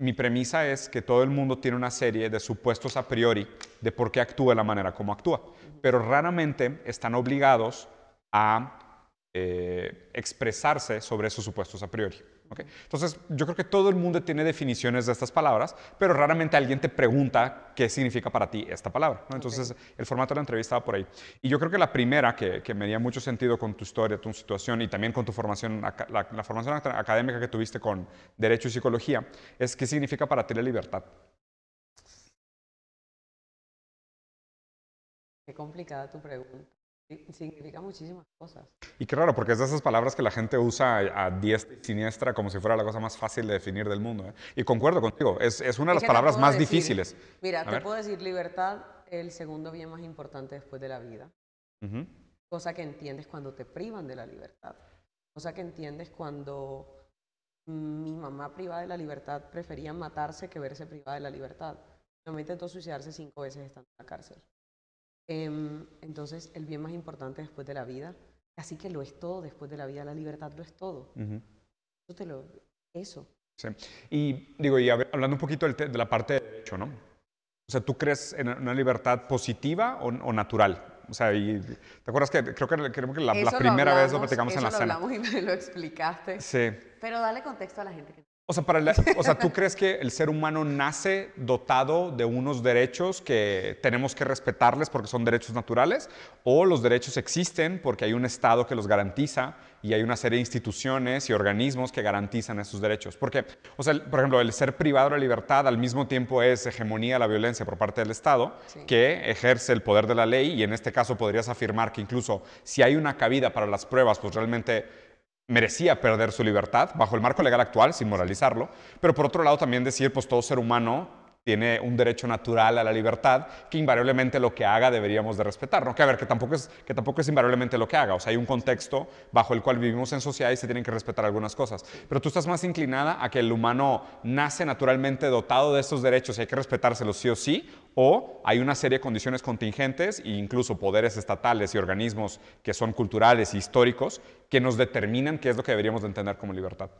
Speaker 1: mi premisa es que todo el mundo tiene una serie de supuestos a priori de por qué actúa de la manera como actúa, pero raramente están obligados a eh, expresarse sobre esos supuestos a priori. ¿Ok? Entonces, yo creo que todo el mundo tiene definiciones de estas palabras, pero raramente alguien te pregunta qué significa para ti esta palabra. ¿no? Entonces, el formato de la entrevista va por ahí. Y yo creo que la primera, que, que me haría mucho sentido con tu historia, tu situación y también con tu formación, la, la formación aca- académica que tuviste con Derecho y Psicología, es qué significa para ti la libertad.
Speaker 2: Qué complicada tu pregunta. Significa muchísimas cosas.
Speaker 1: Y qué raro, porque es de esas palabras que la gente usa a, diestra y siniestra como si fuera la cosa más fácil de definir del mundo. ¿eh? Y concuerdo contigo, es, es una de las palabras más
Speaker 2: decir-
Speaker 1: difíciles.
Speaker 2: Mira,
Speaker 1: A
Speaker 2: te
Speaker 1: ver.
Speaker 2: puedo decir libertad, el segundo bien más importante después de la vida. Cosa que entiendes cuando te privan de la libertad. Cosa que entiendes cuando mm, mi mamá privada de la libertad prefería matarse que verse privada de la libertad. Mamá intentó suicidarse cinco veces estando en la cárcel. Em, entonces, el bien más importante después de la vida, Así que lo es todo después de la vida, la libertad lo es todo. Eso te lo, eso.
Speaker 1: Sí. Y digo, y hablando un poquito de la parte de derecho, ¿no? O sea, ¿tú crees en una libertad positiva o, natural? O sea, y, ¿te acuerdas que creo que, creo que la, primera vez lo platicamos en la
Speaker 2: eso
Speaker 1: cena?
Speaker 2: Lo hablamos y me lo explicaste.
Speaker 1: Sí.
Speaker 2: Pero dale contexto a la gente que
Speaker 1: o sea, para o sea, ¿tú crees que el ser humano nace dotado de unos derechos que tenemos que respetarles porque son derechos naturales? ¿O los derechos existen porque hay un Estado que los garantiza y hay una serie de instituciones y organismos que garantizan esos derechos? Porque, o sea, por ejemplo, el ser privado de la libertad al mismo tiempo es hegemonía de la violencia por parte del Estado que ejerce el poder de la ley y en este caso podrías afirmar que incluso si hay una cabida para las pruebas, pues realmente merecía perder su libertad bajo el marco legal actual, sin moralizarlo, pero por otro lado también decir, pues todo ser humano tiene un derecho natural a la libertad que invariablemente lo que haga deberíamos de respetar. Que a ver, que tampoco es, que tampoco es invariablemente lo que haga, o sea, hay un contexto bajo el cual vivimos en sociedad y se tienen que respetar algunas cosas, pero tú estás más inclinada a que el humano nace naturalmente dotado de estos derechos y hay que respetárselos sí o sí, o hay una serie de condiciones contingentes e incluso poderes estatales y organismos que son culturales y históricos que nos determinan qué es lo que deberíamos de entender como libertad.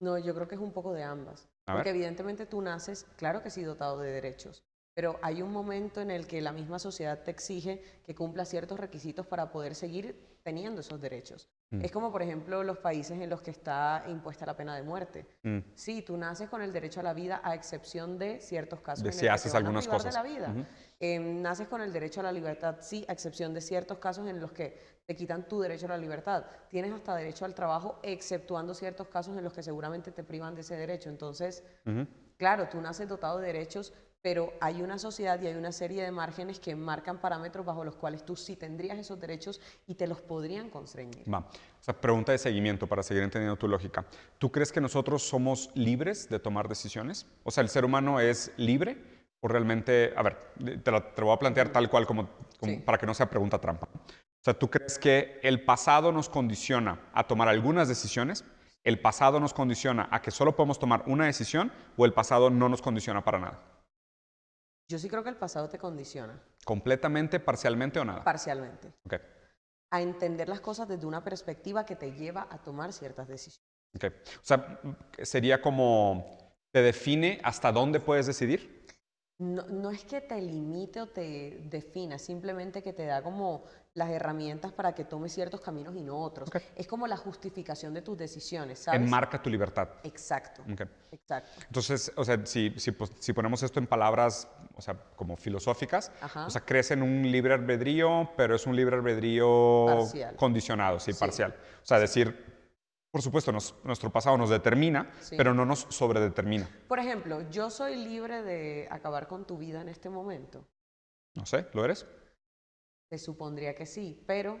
Speaker 2: No, yo creo que es un poco de ambas. Porque evidentemente tú naces, claro que sí, dotado de derechos, pero hay un momento en el que la misma sociedad te exige que cumpla ciertos requisitos para poder seguir teniendo esos derechos. Mm. Es como, por ejemplo, los países en los que está impuesta la pena de muerte. Mm. Sí, tú naces con el derecho a la vida a excepción de ciertos casos
Speaker 1: de en si haces algunas cosas.
Speaker 2: de la vida. Em, naces con el derecho a la libertad, sí, a excepción de ciertos casos en los que te quitan tu derecho a la libertad. Tienes hasta derecho al trabajo, exceptuando ciertos casos en los que seguramente te privan de ese derecho. Entonces, claro, tú naces dotado de derechos, pero hay una sociedad y hay una serie de márgenes que marcan parámetros bajo los cuales tú sí tendrías esos derechos y te los podrían constreñir.
Speaker 1: Va. O sea, pregunta de seguimiento para seguir entendiendo tu lógica. ¿Tú crees que nosotros somos libres de tomar decisiones? O sea, ¿el ser humano es libre o realmente, a ver, te lo, voy a plantear tal cual como, para que no sea pregunta trampa. O sea, ¿tú crees que el pasado nos condiciona a tomar algunas decisiones? ¿El pasado nos condiciona a que solo podemos tomar una decisión o el pasado no nos condiciona para nada?
Speaker 2: Yo sí creo que el pasado te condiciona.
Speaker 1: ¿Completamente, parcialmente o nada?
Speaker 2: Parcialmente. Ok. A entender las cosas desde una perspectiva que te lleva a tomar ciertas decisiones.
Speaker 1: Ok. O sea, sería como, ¿te define hasta dónde puedes decidir?
Speaker 2: No, no, es que te limite o te defina, simplemente que te da como las herramientas para que tomes ciertos caminos y no otros. Es como la justificación de tus decisiones, ¿sabes?
Speaker 1: Enmarca tu libertad.
Speaker 2: Exacto. Exacto.
Speaker 1: Entonces, o sea, si, si, pues, si, ponemos esto en palabras, o sea, como filosóficas, o sea, crece en un libre albedrío, pero es un libre albedrío condicionado, sí, parcial. O sea, decir, por supuesto, nuestro pasado nos determina, pero no nos sobredetermina.
Speaker 2: Por ejemplo, ¿yo soy libre de acabar con tu vida en este momento?
Speaker 1: No sé, ¿lo eres?
Speaker 2: Se supondría que sí, pero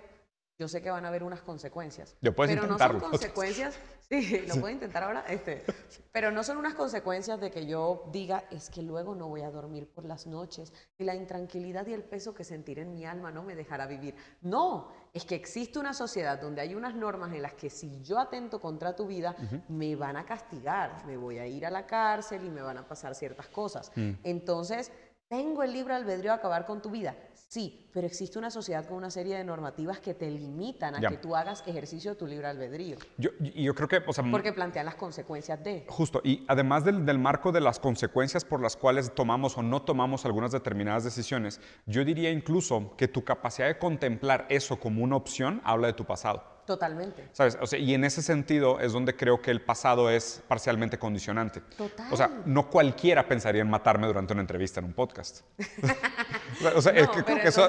Speaker 2: yo sé que van a haber unas consecuencias.
Speaker 1: Yo puedes
Speaker 2: pero
Speaker 1: no
Speaker 2: son consecuencias, sí, lo puedo intentar ahora, este, pero no son unas consecuencias de que yo diga, es que luego no voy a dormir por las noches y la intranquilidad y el peso que sentiré en mi alma no me dejará vivir. No, es que existe una sociedad donde hay unas normas en las que si yo atento contra tu vida, me van a castigar, me voy a ir a la cárcel y me van a pasar ciertas cosas. Mm. Entonces, tengo el libre albedrío de acabar con tu vida. Sí, pero existe una sociedad con una serie de normativas que te limitan a que tú hagas ejercicio de tu libre albedrío.
Speaker 1: Yo, yo creo que, o sea,
Speaker 2: porque plantean las consecuencias de.
Speaker 1: Justo, y además del, del, marco de las consecuencias por las cuales tomamos o no tomamos algunas determinadas decisiones, yo diría incluso que tu capacidad de contemplar eso como una opción habla de tu pasado.
Speaker 2: Totalmente.
Speaker 1: ¿Sabes? O sea, y en ese sentido es donde creo que el pasado es parcialmente condicionante.
Speaker 2: Total.
Speaker 1: O sea, no cualquiera pensaría en matarme durante una entrevista en un podcast.
Speaker 2: o sea, es que creo que eso...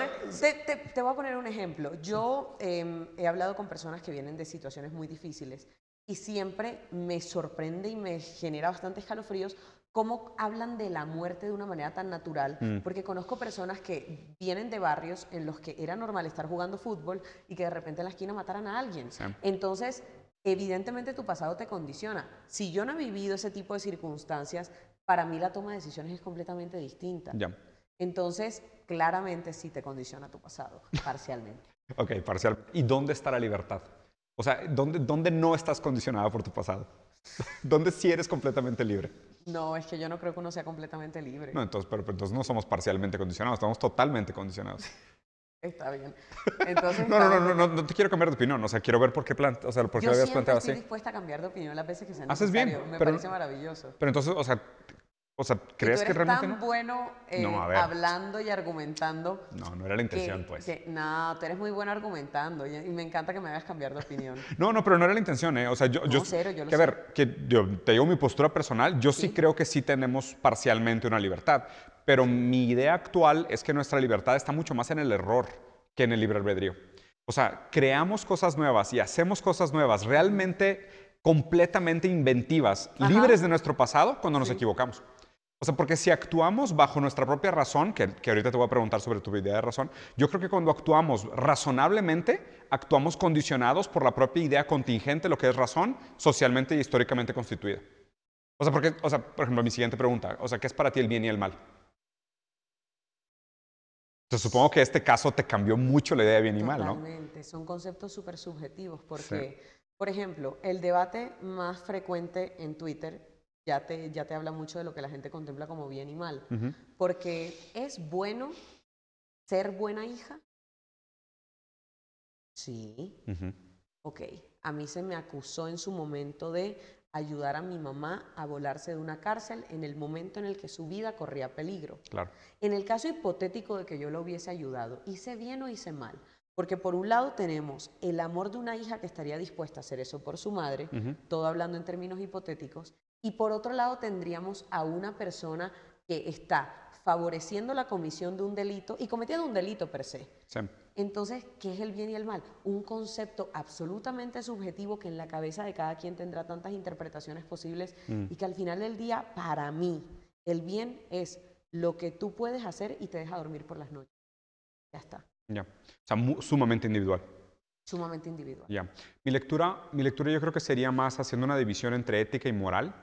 Speaker 2: Te, voy a poner un ejemplo. Yo em, he hablado con personas que vienen de situaciones muy difíciles y siempre me sorprende y me genera bastante escalofríos cómo hablan de la muerte de una manera tan natural, mm. porque conozco personas que vienen de barrios en los que era normal estar jugando fútbol y que de repente en la esquina mataran a alguien. Entonces, evidentemente tu pasado te condiciona. Si yo no he vivido ese tipo de circunstancias, para mí la toma de decisiones es completamente distinta. Entonces, claramente sí te condiciona tu pasado, parcialmente.
Speaker 1: ok, parcial. ¿Y dónde está la libertad? O sea, ¿dónde, dónde no estás condicionada por tu pasado? ¿Dónde sí eres completamente libre?
Speaker 2: No, es que yo no creo que uno sea completamente libre.
Speaker 1: No, entonces, pero, entonces no somos parcialmente condicionados, estamos totalmente condicionados.
Speaker 2: Está bien. Entonces,
Speaker 1: no, no, no, no, no, no te quiero cambiar de opinión. O sea, quiero ver por qué, plant o sea, por qué
Speaker 2: Yo
Speaker 1: habías planteado
Speaker 2: estoy
Speaker 1: así.
Speaker 2: dispuesta a cambiar de opinión las veces que sea
Speaker 1: Haces bien,
Speaker 2: necesario. Me
Speaker 1: pero-
Speaker 2: parece maravilloso.
Speaker 1: Pero entonces, o sea, o sea ¿crees
Speaker 2: tú
Speaker 1: que
Speaker 2: eres
Speaker 1: realmente
Speaker 2: tan
Speaker 1: no?
Speaker 2: bueno eh,
Speaker 1: No, a ver.
Speaker 2: hablando y argumentando
Speaker 1: No, no era la intención,
Speaker 2: que,
Speaker 1: pues.
Speaker 2: que- no, tú eres muy bueno argumentando y, y me encanta que me hagas cambiar de opinión.
Speaker 1: No, no, pero no era la intención, ¿eh? O sea, yo...
Speaker 2: No,
Speaker 1: yo
Speaker 2: cero, yo lo
Speaker 1: que a ver, que yo te digo mi postura personal, yo sí. creo que sí tenemos parcialmente una libertad, pero mi idea actual es que nuestra libertad está mucho más en el error que en el libre albedrío. O sea, creamos cosas nuevas y hacemos cosas nuevas realmente completamente inventivas,
Speaker 2: Ajá.
Speaker 1: libres de nuestro pasado cuando nos
Speaker 2: Sí.
Speaker 1: equivocamos. O sea, porque si actuamos bajo nuestra propia razón, que, que ahorita te voy a preguntar sobre tu idea de razón, yo creo que cuando actuamos razonablemente, actuamos condicionados por la propia idea contingente, lo que es razón, socialmente y históricamente constituida. O sea, porque, o sea, por ejemplo, mi siguiente pregunta, o sea, ¿qué es para ti el bien y el mal? Entonces, supongo que este caso te cambió mucho la idea de bien y mal, ¿no?
Speaker 2: Totalmente, son conceptos súper subjetivos porque, por ejemplo, el debate más frecuente en Twitter ya te, ya te habla mucho de lo que la gente contempla como bien y mal. Porque es bueno ser buena hija. Sí,
Speaker 1: Ujú.
Speaker 2: ok. A mí se me acusó en su momento de ayudar a mi mamá a volarse de una cárcel en el momento en el que su vida corría peligro.
Speaker 1: Claro.
Speaker 2: En el caso hipotético de que yo lo hubiese ayudado, ¿hice bien o hice mal? Porque por un lado tenemos el amor de una hija que estaría dispuesta a hacer eso por su madre, todo hablando en términos hipotéticos, y por otro lado tendríamos a una persona que está favoreciendo la comisión de un delito y cometiendo un delito per se.
Speaker 1: Sí.
Speaker 2: Entonces, ¿qué es el bien y el mal? Un concepto absolutamente subjetivo que en la cabeza de cada quien tendrá tantas interpretaciones posibles
Speaker 1: Mm.
Speaker 2: y que al final del día, para mí, el bien es lo que tú puedes hacer y te deja dormir por las noches. Ya está.
Speaker 1: Ya. O sea, sumamente individual.
Speaker 2: Sumamente individual.
Speaker 1: Ya. Mi lectura, mi lectura yo creo que sería más haciendo una división entre ética y moral.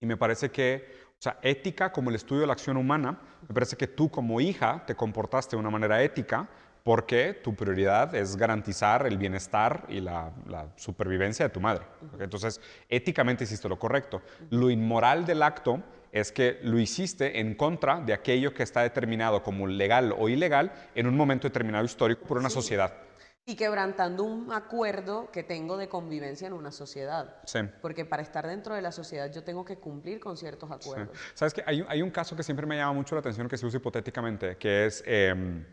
Speaker 1: Y me parece que, o sea, ética como el estudio de la acción humana, me parece que tú como hija te comportaste de una manera ética porque tu prioridad es garantizar el bienestar y la, la supervivencia de tu madre. Entonces, éticamente hiciste lo correcto. Lo inmoral del acto es que lo hiciste en contra de aquello que está determinado como legal o ilegal en un momento determinado histórico por una
Speaker 2: Sí.
Speaker 1: sociedad.
Speaker 2: Y quebrantando un acuerdo que tengo de convivencia en una sociedad.
Speaker 1: Sí.
Speaker 2: Porque para estar dentro de la sociedad yo tengo que cumplir con ciertos
Speaker 1: Sí.
Speaker 2: acuerdos.
Speaker 1: Sabes que hay, un- hay un caso que siempre me llama mucho la atención que se usa hipotéticamente, que es, em,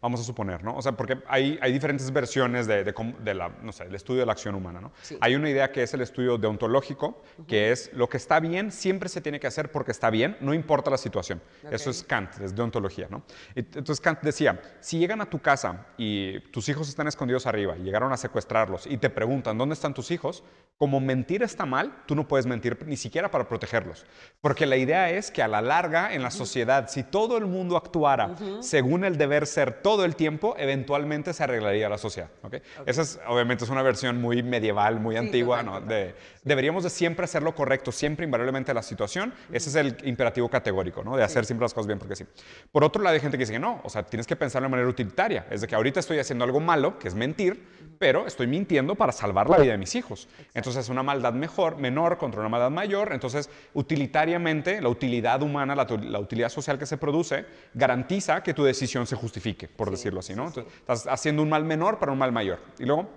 Speaker 1: vamos a suponer, ¿no? O sea, porque hay, hay diferentes versiones de, de de la, no sé, el estudio de la acción humana, ¿no?
Speaker 2: Sí.
Speaker 1: Hay una idea que es el estudio deontológico, que es lo que está bien siempre se tiene que hacer porque está bien, no importa la situación. Eso
Speaker 2: Ok.
Speaker 1: es Kant, es deontología, ¿no? Entonces Kant decía, si llegan a tu casa y tus hijos están escondidos arriba y llegaron a secuestrarlos y te preguntan, ¿dónde están tus hijos? Como mentir está mal, tú no puedes mentir ni siquiera para protegerlos. Porque la idea es que a la larga en la sociedad, si todo el mundo actuara según el deber ser todo el tiempo, eventualmente se arreglaría la sociedad. ¿ok? Esa es, obviamente es una versión muy medieval, muy
Speaker 2: Sí,
Speaker 1: antigua,
Speaker 2: total,
Speaker 1: ¿no?
Speaker 2: total.
Speaker 1: De- deberíamos de siempre hacer lo correcto, siempre invariablemente la situación. Ese es el imperativo categórico, ¿no? De hacer siempre las cosas bien porque sí. Por otro lado, hay gente que dice que no, o sea, tienes que pensarlo de manera utilitaria. Es de que ahorita estoy haciendo algo malo, que es mentir, pero estoy mintiendo para salvar la vida de mis hijos. Entonces, una maldad mejor, menor contra una maldad mayor. Entonces, utilitariamente, la utilidad humana, la, utilidad social que se produce, garantiza que tu decisión se justifique, por decirlo así, ¿no? Entonces, estás haciendo un mal menor para un mal mayor. Y luego,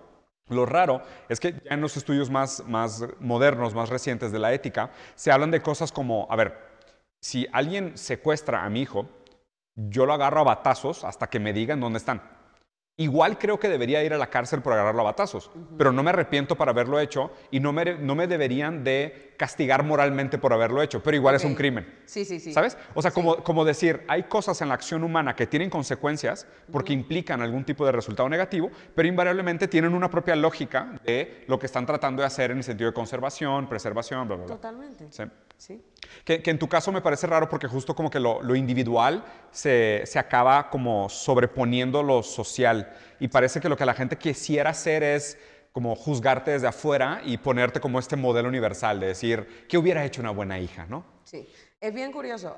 Speaker 1: lo raro es que ya en los estudios más, más modernos, más recientes de la ética, se hablan de cosas como, a ver, si alguien secuestra a mi hijo, yo lo agarro a batazos hasta que me digan dónde están. Igual creo que debería ir a la cárcel por agarrarlo a batazos, pero no me arrepiento por haberlo hecho y no me, no me deberían de castigar moralmente por haberlo hecho, pero igual es un crimen.
Speaker 2: Sí, sí, sí.
Speaker 1: ¿Sabes? O sea,
Speaker 2: Sí.
Speaker 1: como, como decir, hay cosas en la acción humana que tienen consecuencias porque implican algún tipo de resultado negativo, pero invariablemente tienen una propia lógica de lo que están tratando de hacer en el sentido de conservación, preservación, bla, bla, bla.
Speaker 2: Totalmente.
Speaker 1: Sí.
Speaker 2: Sí.
Speaker 1: Que, que en tu caso me parece raro porque justo como que lo, lo individual se, se acaba como sobreponiendo lo social y parece que lo que la gente quisiera hacer es como juzgarte desde afuera y ponerte como este modelo universal de decir, ¿qué hubiera hecho una buena hija, no?
Speaker 2: Sí, es bien curioso.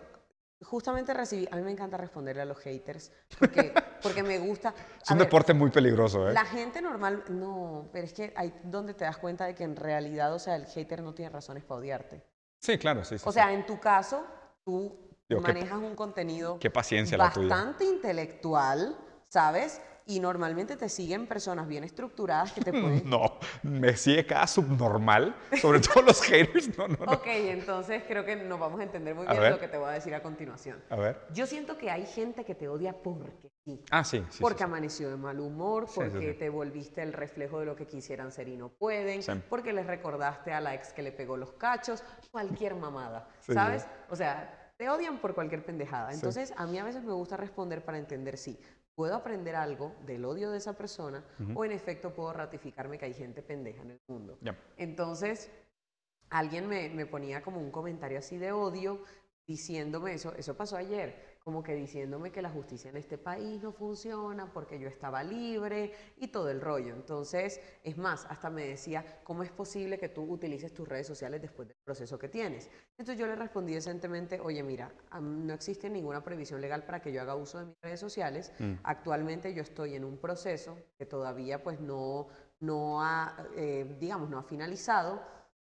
Speaker 2: Justamente recibí, a mí me encanta responderle a los haters porque, porque me gusta.
Speaker 1: Es un
Speaker 2: ver,
Speaker 1: deporte muy peligroso, ¿eh?
Speaker 2: La gente normal, no, pero es que hay donde te das cuenta de que en realidad, o sea, el hater no tiene razones para odiarte.
Speaker 1: Sí, claro, sí. sí,
Speaker 2: O
Speaker 1: sí.
Speaker 2: sea, en tu caso, tú
Speaker 1: Digo, qué-
Speaker 2: manejas un contenido
Speaker 1: Qué paciencia la tuya.
Speaker 2: bastante intelectual, ¿sabes? Y normalmente te siguen personas bien estructuradas que te pueden...
Speaker 1: No, me sigue cada subnormal, sobre todo los haters. No, no, no.
Speaker 2: Ok, entonces creo que nos vamos a entender muy bien lo que te voy a decir a continuación.
Speaker 1: A ver.
Speaker 2: Yo siento que hay gente que te odia porque sí.
Speaker 1: Ah, sí, sí.
Speaker 2: Porque amaneció de mal humor, porque te volviste el reflejo de lo que quisieran ser y no pueden, porque les recordaste a la ex que le pegó los cachos, cualquier mamada, ¿sabes? O sea, te odian por cualquier pendejada. Entonces, a mí a veces me gusta responder para entender sí puedo aprender algo del odio de esa persona o en efecto puedo ratificarme que hay gente pendeja en el mundo. Entonces, alguien me, me, ponía como un comentario así de odio diciéndome eso, eso pasó ayer, como que diciéndome que la justicia en este país no funciona porque yo estaba libre y todo el rollo. Entonces, es más, hasta me decía, ¿cómo es posible que tú utilices tus redes sociales después del proceso que tienes? Entonces yo le respondí decentemente, oye, mira, no existe ninguna previsión legal para que yo haga uso de mis redes sociales. Mm. Actualmente yo estoy en un proceso que todavía pues no, no ha, eh, digamos, no ha finalizado.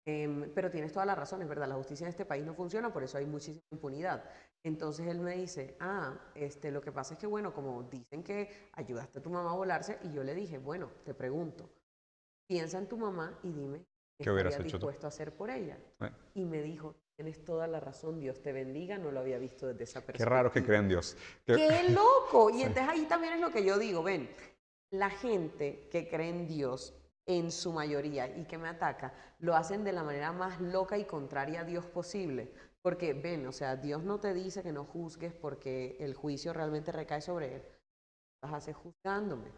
Speaker 2: Em, pero tienes toda la razón, es verdad, la justicia en este país no funciona, por eso hay muchísima impunidad. Entonces él me dice, ah, este, lo que pasa es que, bueno, como dicen que ayudaste a tu mamá a volarse, y yo le dije, bueno, te pregunto, piensa en tu mamá y dime qué hubieras dispuesto a hacer por ella. Y me dijo, tienes toda la razón, Dios te bendiga, no lo había visto desde esa perspectiva.
Speaker 1: Qué raro que crean Dios.
Speaker 2: Qué, loco. Y entonces ahí también es lo que yo digo, ven, la gente que cree en Dios en su mayoría y que me ataca, lo hacen de la manera más loca y contraria a Dios posible. Porque ven, o sea, Dios no te dice que no juzgues porque el juicio realmente recae sobre Él. Las hace juzgándome.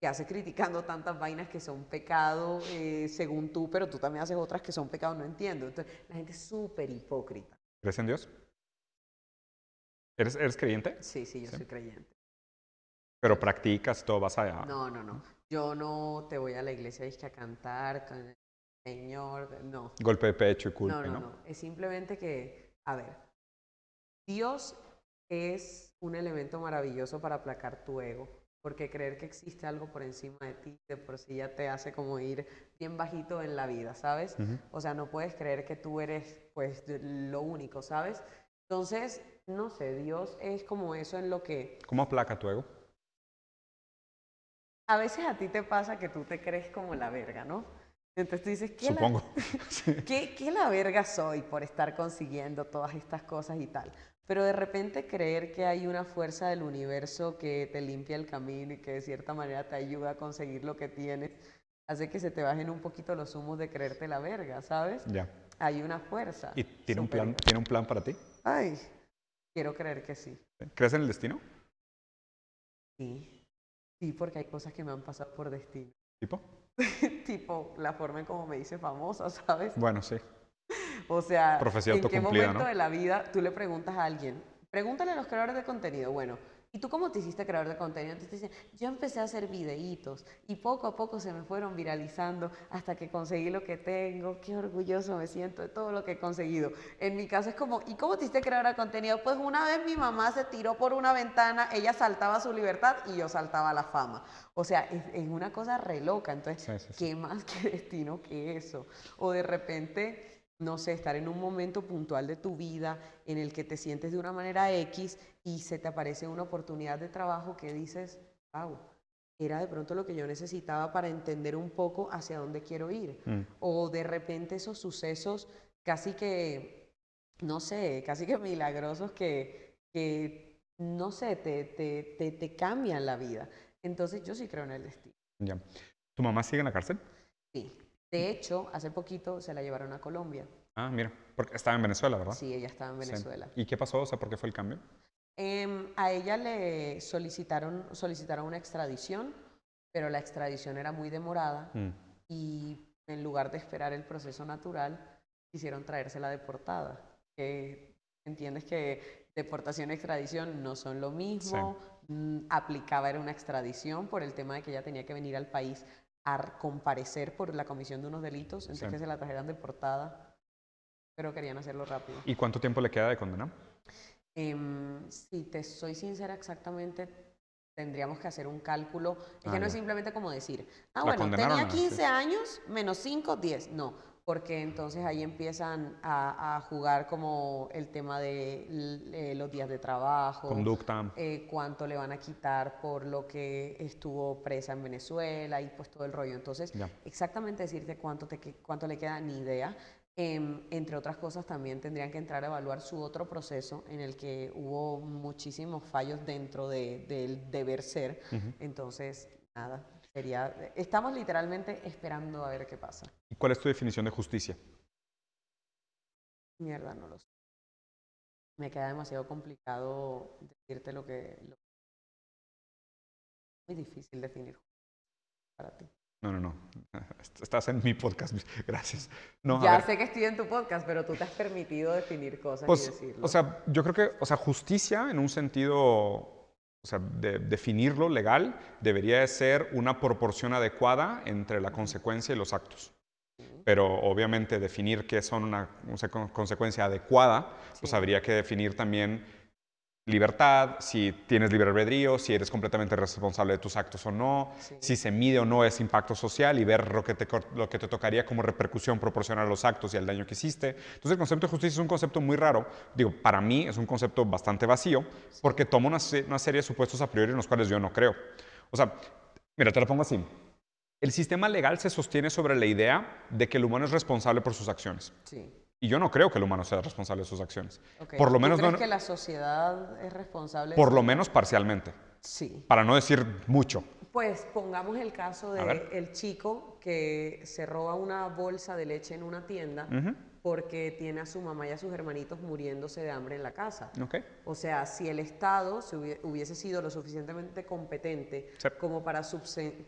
Speaker 2: Que hace criticando tantas vainas que son pecado eh, según tú, pero tú también haces otras que son pecado, no entiendo. Entonces, la gente es súper hipócrita.
Speaker 1: ¿Crees en Dios? ¿Eres, ¿Eres creyente?
Speaker 2: Sí, sí, yo soy creyente.
Speaker 1: ¿Pero practicas todo? ¿Vas allá?
Speaker 2: No, no, no. Yo no te voy a la iglesia a cantar con el Señor, no.
Speaker 1: Golpe de pecho y culpa,
Speaker 2: no, no, no. Es simplemente que a ver, Dios es un elemento maravilloso para aplacar tu ego, porque creer que existe algo por encima de ti de por sí ya te hace como ir bien bajito en la vida, ¿sabes? O sea, no puedes creer que tú eres pues lo único, ¿sabes? Entonces, no sé, Dios es como eso en lo que...
Speaker 1: ¿Cómo aplaca tu ego?
Speaker 2: A veces a ti te pasa que tú te crees como la verga, ¿no? Entonces tú dices, ¿qué,
Speaker 1: Supongo.
Speaker 2: La, ¿qué, la verga soy por estar consiguiendo todas estas cosas y tal? Pero de repente creer que hay una fuerza del universo que te limpia el camino y que de cierta manera te ayuda a conseguir lo que tienes, hace que se te bajen un poquito los humos de creerte la verga, ¿sabes?
Speaker 1: Ya.
Speaker 2: Hay una fuerza.
Speaker 1: ¿Y tiene un, plan, tiene un plan para ti?
Speaker 2: Ay, quiero creer que sí.
Speaker 1: ¿Crees en el destino?
Speaker 2: Sí. Sí, porque hay cosas que me han pasado por destino.
Speaker 1: ¿Tipo?
Speaker 2: tipo la forma en cómo me dice famosa, ¿sabes?
Speaker 1: Bueno, sí.
Speaker 2: O sea, ¿en qué momento de la vida tú le preguntas a alguien? Pregúntale a los creadores de contenido, bueno, ¿Y tú cómo te hiciste creador de contenido? Entonces te dicen, yo empecé a hacer videitos y poco a poco se me fueron viralizando hasta que conseguí lo que tengo. Qué orgulloso me siento de todo lo que he conseguido. En mi caso es como, ¿y cómo te hiciste creador de contenido? Pues una vez mi mamá se tiró por una ventana, ella saltaba su libertad y yo saltaba la fama. O sea, es, una cosa re loca. Entonces, ¿qué más que destino que eso? O de repente no sé, estar en un momento puntual de tu vida en el que te sientes de una manera X y se te aparece una oportunidad de trabajo que dices, wow, era de pronto lo que yo necesitaba para entender un poco hacia dónde quiero ir. Mm. O de repente esos sucesos casi que, no sé, casi que milagrosos que, que no sé, te, te, te, te cambian la vida. Entonces yo sí creo en el destino.
Speaker 1: Ya. ¿Tu mamá sigue en la cárcel?
Speaker 2: Sí. De hecho, hace poquito se la llevaron a Colombia.
Speaker 1: Ah, mira, porque estaba en Venezuela, ¿verdad?
Speaker 2: Sí, ella estaba en Venezuela.
Speaker 1: ¿Y qué pasó? O sea, ¿por qué fue el cambio?
Speaker 2: Em, a ella le solicitaron, solicitaron una extradición, pero la extradición era muy demorada mm. y en lugar de esperar el proceso natural, quisieron traérsela deportada. Que entiendes que deportación y extradición no son lo mismo. Mm, aplicaba era una extradición por el tema de que ella tenía que venir al país a comparecer por la comisión de unos delitos, entonces que se la trajeran deportada, pero querían hacerlo rápido.
Speaker 1: ¿Y cuánto tiempo le queda de condena?
Speaker 2: Em, si te soy sincera exactamente, tendríamos que hacer un cálculo. Es que ah, no es simplemente como decir, ah, bueno, tenía 15 años, menos 5, 10. No, porque entonces ahí empiezan a, jugar como el tema de eh, los días de trabajo,
Speaker 1: conducta,
Speaker 2: eh, cuánto le van a quitar por lo que estuvo presa en Venezuela y pues todo el rollo. Entonces, exactamente decirte cuánto, te, cuánto le queda ni idea. Em, entre otras cosas, también tendrían que entrar a evaluar su otro proceso en el que hubo muchísimos fallos dentro del deber ser. Entonces, nada, estamos literalmente esperando a ver qué pasa.
Speaker 1: ¿Y cuál es tu definición de justicia?
Speaker 2: Mierda, no lo sé. Me queda demasiado complicado decirte lo que... Lo... Muy difícil definir para ti.
Speaker 1: No, no, no. Estás en mi podcast. Gracias.
Speaker 2: ya sé que estoy en tu podcast, pero tú te has permitido definir cosas y pues, decirlo.
Speaker 1: O sea, yo creo que, o sea, justicia en un sentido o sea, de, definirlo legal, debería de ser una proporción adecuada entre la consecuencia y los actos. Pero obviamente definir qué son una, consecuencia adecuada, pues habría que definir también libertad, si tienes libre albedrío, si eres completamente responsable de tus actos o no, si se mide o no ese impacto social y ver lo que, te, lo que te tocaría como repercusión proporcional a los actos y al daño que hiciste. Entonces el concepto de justicia es un concepto muy raro, digo, para mí es un concepto bastante vacío porque toma una, una serie de supuestos a priori en los cuales yo no creo. O sea, mira, te lo pongo así. El sistema legal se sostiene sobre la idea de que el humano es responsable por sus acciones. Sí. Y yo no creo que el humano sea responsable de sus acciones.
Speaker 2: Por lo menos crees que la sociedad es responsable?
Speaker 1: Por lo menos parcialmente. Sí. Para no decir mucho.
Speaker 2: Pues pongamos el caso de el chico que se roba una bolsa de leche en una tienda porque tiene a su mamá y a sus hermanitos muriéndose de hambre en la casa. O sea, si el Estado se hubiese sido lo suficientemente competente como para,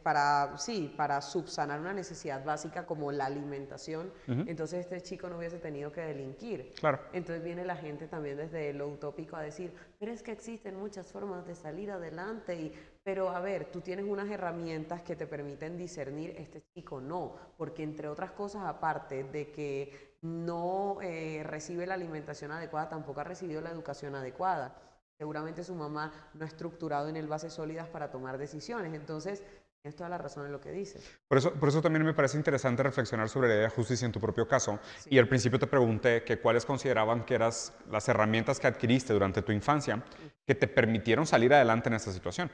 Speaker 2: para, sí, para subsanar una necesidad básica como la alimentación, entonces este chico no hubiese tenido que delinquir.
Speaker 1: Claro.
Speaker 2: Entonces viene la gente también desde lo utópico a decir, pero es que existen muchas formas de salir adelante y pero a ver, tú tienes unas herramientas que te permiten discernir, este chico no, porque entre otras cosas, aparte de que no eh, recibe la alimentación adecuada, tampoco ha recibido la educación adecuada. Seguramente su mamá no ha estructurado en él bases sólidas para tomar decisiones. Entonces, tienes toda la razón en lo que dices.
Speaker 1: Por eso, por eso también me parece interesante reflexionar sobre la idea de justicia en tu propio caso. Y al principio te pregunté que cuáles consideraban que eran las herramientas que adquiriste durante tu infancia que te permitieron salir adelante en esta situación.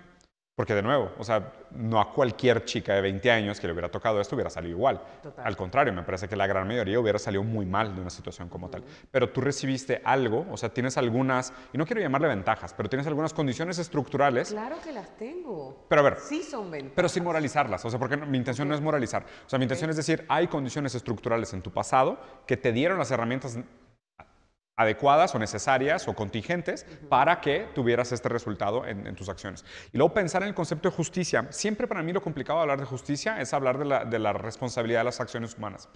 Speaker 1: Porque de nuevo, o sea, no a cualquier chica de 20 años que le hubiera tocado esto hubiera salido igual. Al contrario, me parece que la gran mayoría hubiera salido muy mal de una situación como tal. Pero tú recibiste algo, o sea, tienes algunas, y no quiero llamarle ventajas, pero tienes algunas condiciones estructurales.
Speaker 2: Claro que las tengo.
Speaker 1: Pero a ver.
Speaker 2: Sí son ventajas.
Speaker 1: Pero sin moralizarlas, o sea, porque mi intención no es moralizar. O sea, mi intención es decir, hay condiciones estructurales en tu pasado que te dieron las herramientas adecuadas o necesarias o contingentes para que tuvieras este resultado en, tus acciones. Y luego pensar en el concepto de justicia. Siempre para mí lo complicado de hablar de justicia es hablar de la, responsabilidad de las acciones humanas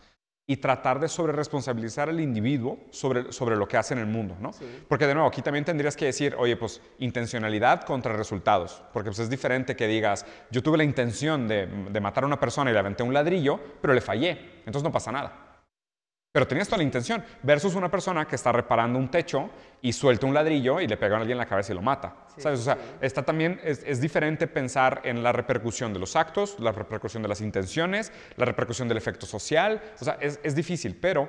Speaker 1: y tratar de sobre responsabilizar al individuo sobre, sobre lo que hace en el mundo, ¿no? Porque de nuevo, aquí también tendrías que decir, oye, pues intencionalidad contra resultados, porque pues es diferente que digas, yo tuve la intención de, de matar a una persona y le aventé un ladrillo, pero le fallé, entonces no pasa nada. Pero tenías toda la intención, versus una persona que está reparando un techo y suelta un ladrillo y le pega a alguien en la cabeza y lo mata. ¿Sabes? O sea, está también, es, diferente pensar en la repercusión de los actos, la repercusión de las intenciones, la repercusión del efecto social. O sea, es, es difícil, pero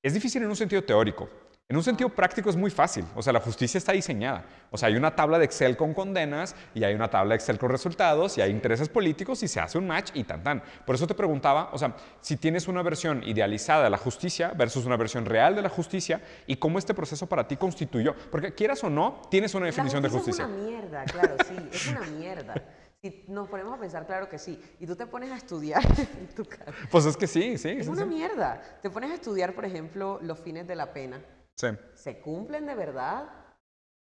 Speaker 1: es difícil en un sentido teórico. En un sentido práctico es muy fácil, o sea, la justicia está diseñada. O sea, hay una tabla de Excel con condenas y hay una tabla de Excel con resultados y hay intereses políticos y se hace un match y tan tan. Por eso te preguntaba, o sea, si tienes una versión idealizada de la justicia versus una versión real de la justicia y cómo este proceso para ti constituyó. Porque quieras o no, tienes una definición de justicia.
Speaker 2: Es una mierda, claro, sí, es una mierda. Si nos ponemos a pensar, claro que sí. Y tú te pones a estudiar en tu casa.
Speaker 1: Pues es que sí, sí.
Speaker 2: Es una mierda. Te pones a estudiar, por ejemplo, los fines de la pena ¿Se cumplen de verdad?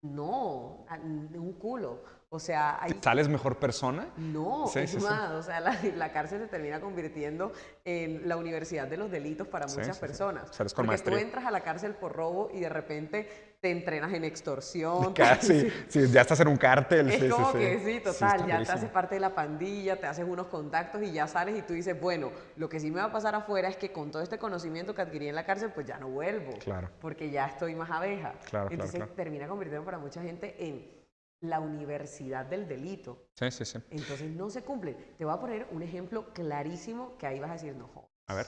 Speaker 2: No, un culo. O sea, hay...
Speaker 1: ¿Sales mejor persona?
Speaker 2: No, es más, o sea, la, cárcel se termina convirtiendo en la universidad de los delitos para muchas personas.
Speaker 1: Sales con
Speaker 2: Porque tú entras a la cárcel por robo y de repente te entrenas en extorsión.
Speaker 1: Casi, sí, ya estás en un cártel.
Speaker 2: Es como que sí, total, ya te haces parte de la pandilla, te haces unos contactos y ya sales y tú dices, bueno, lo que sí me va a pasar afuera es que con todo este conocimiento que adquirí en la cárcel, pues ya no vuelvo.
Speaker 1: Claro.
Speaker 2: Porque ya estoy más abeja. Claro, Entonces termina convirtiendo para mucha gente en la universidad del delito.
Speaker 1: Sí, sí, sí.
Speaker 2: Entonces no se cumple. Te voy a poner un ejemplo clarísimo que ahí vas a decir, no,
Speaker 1: A ver.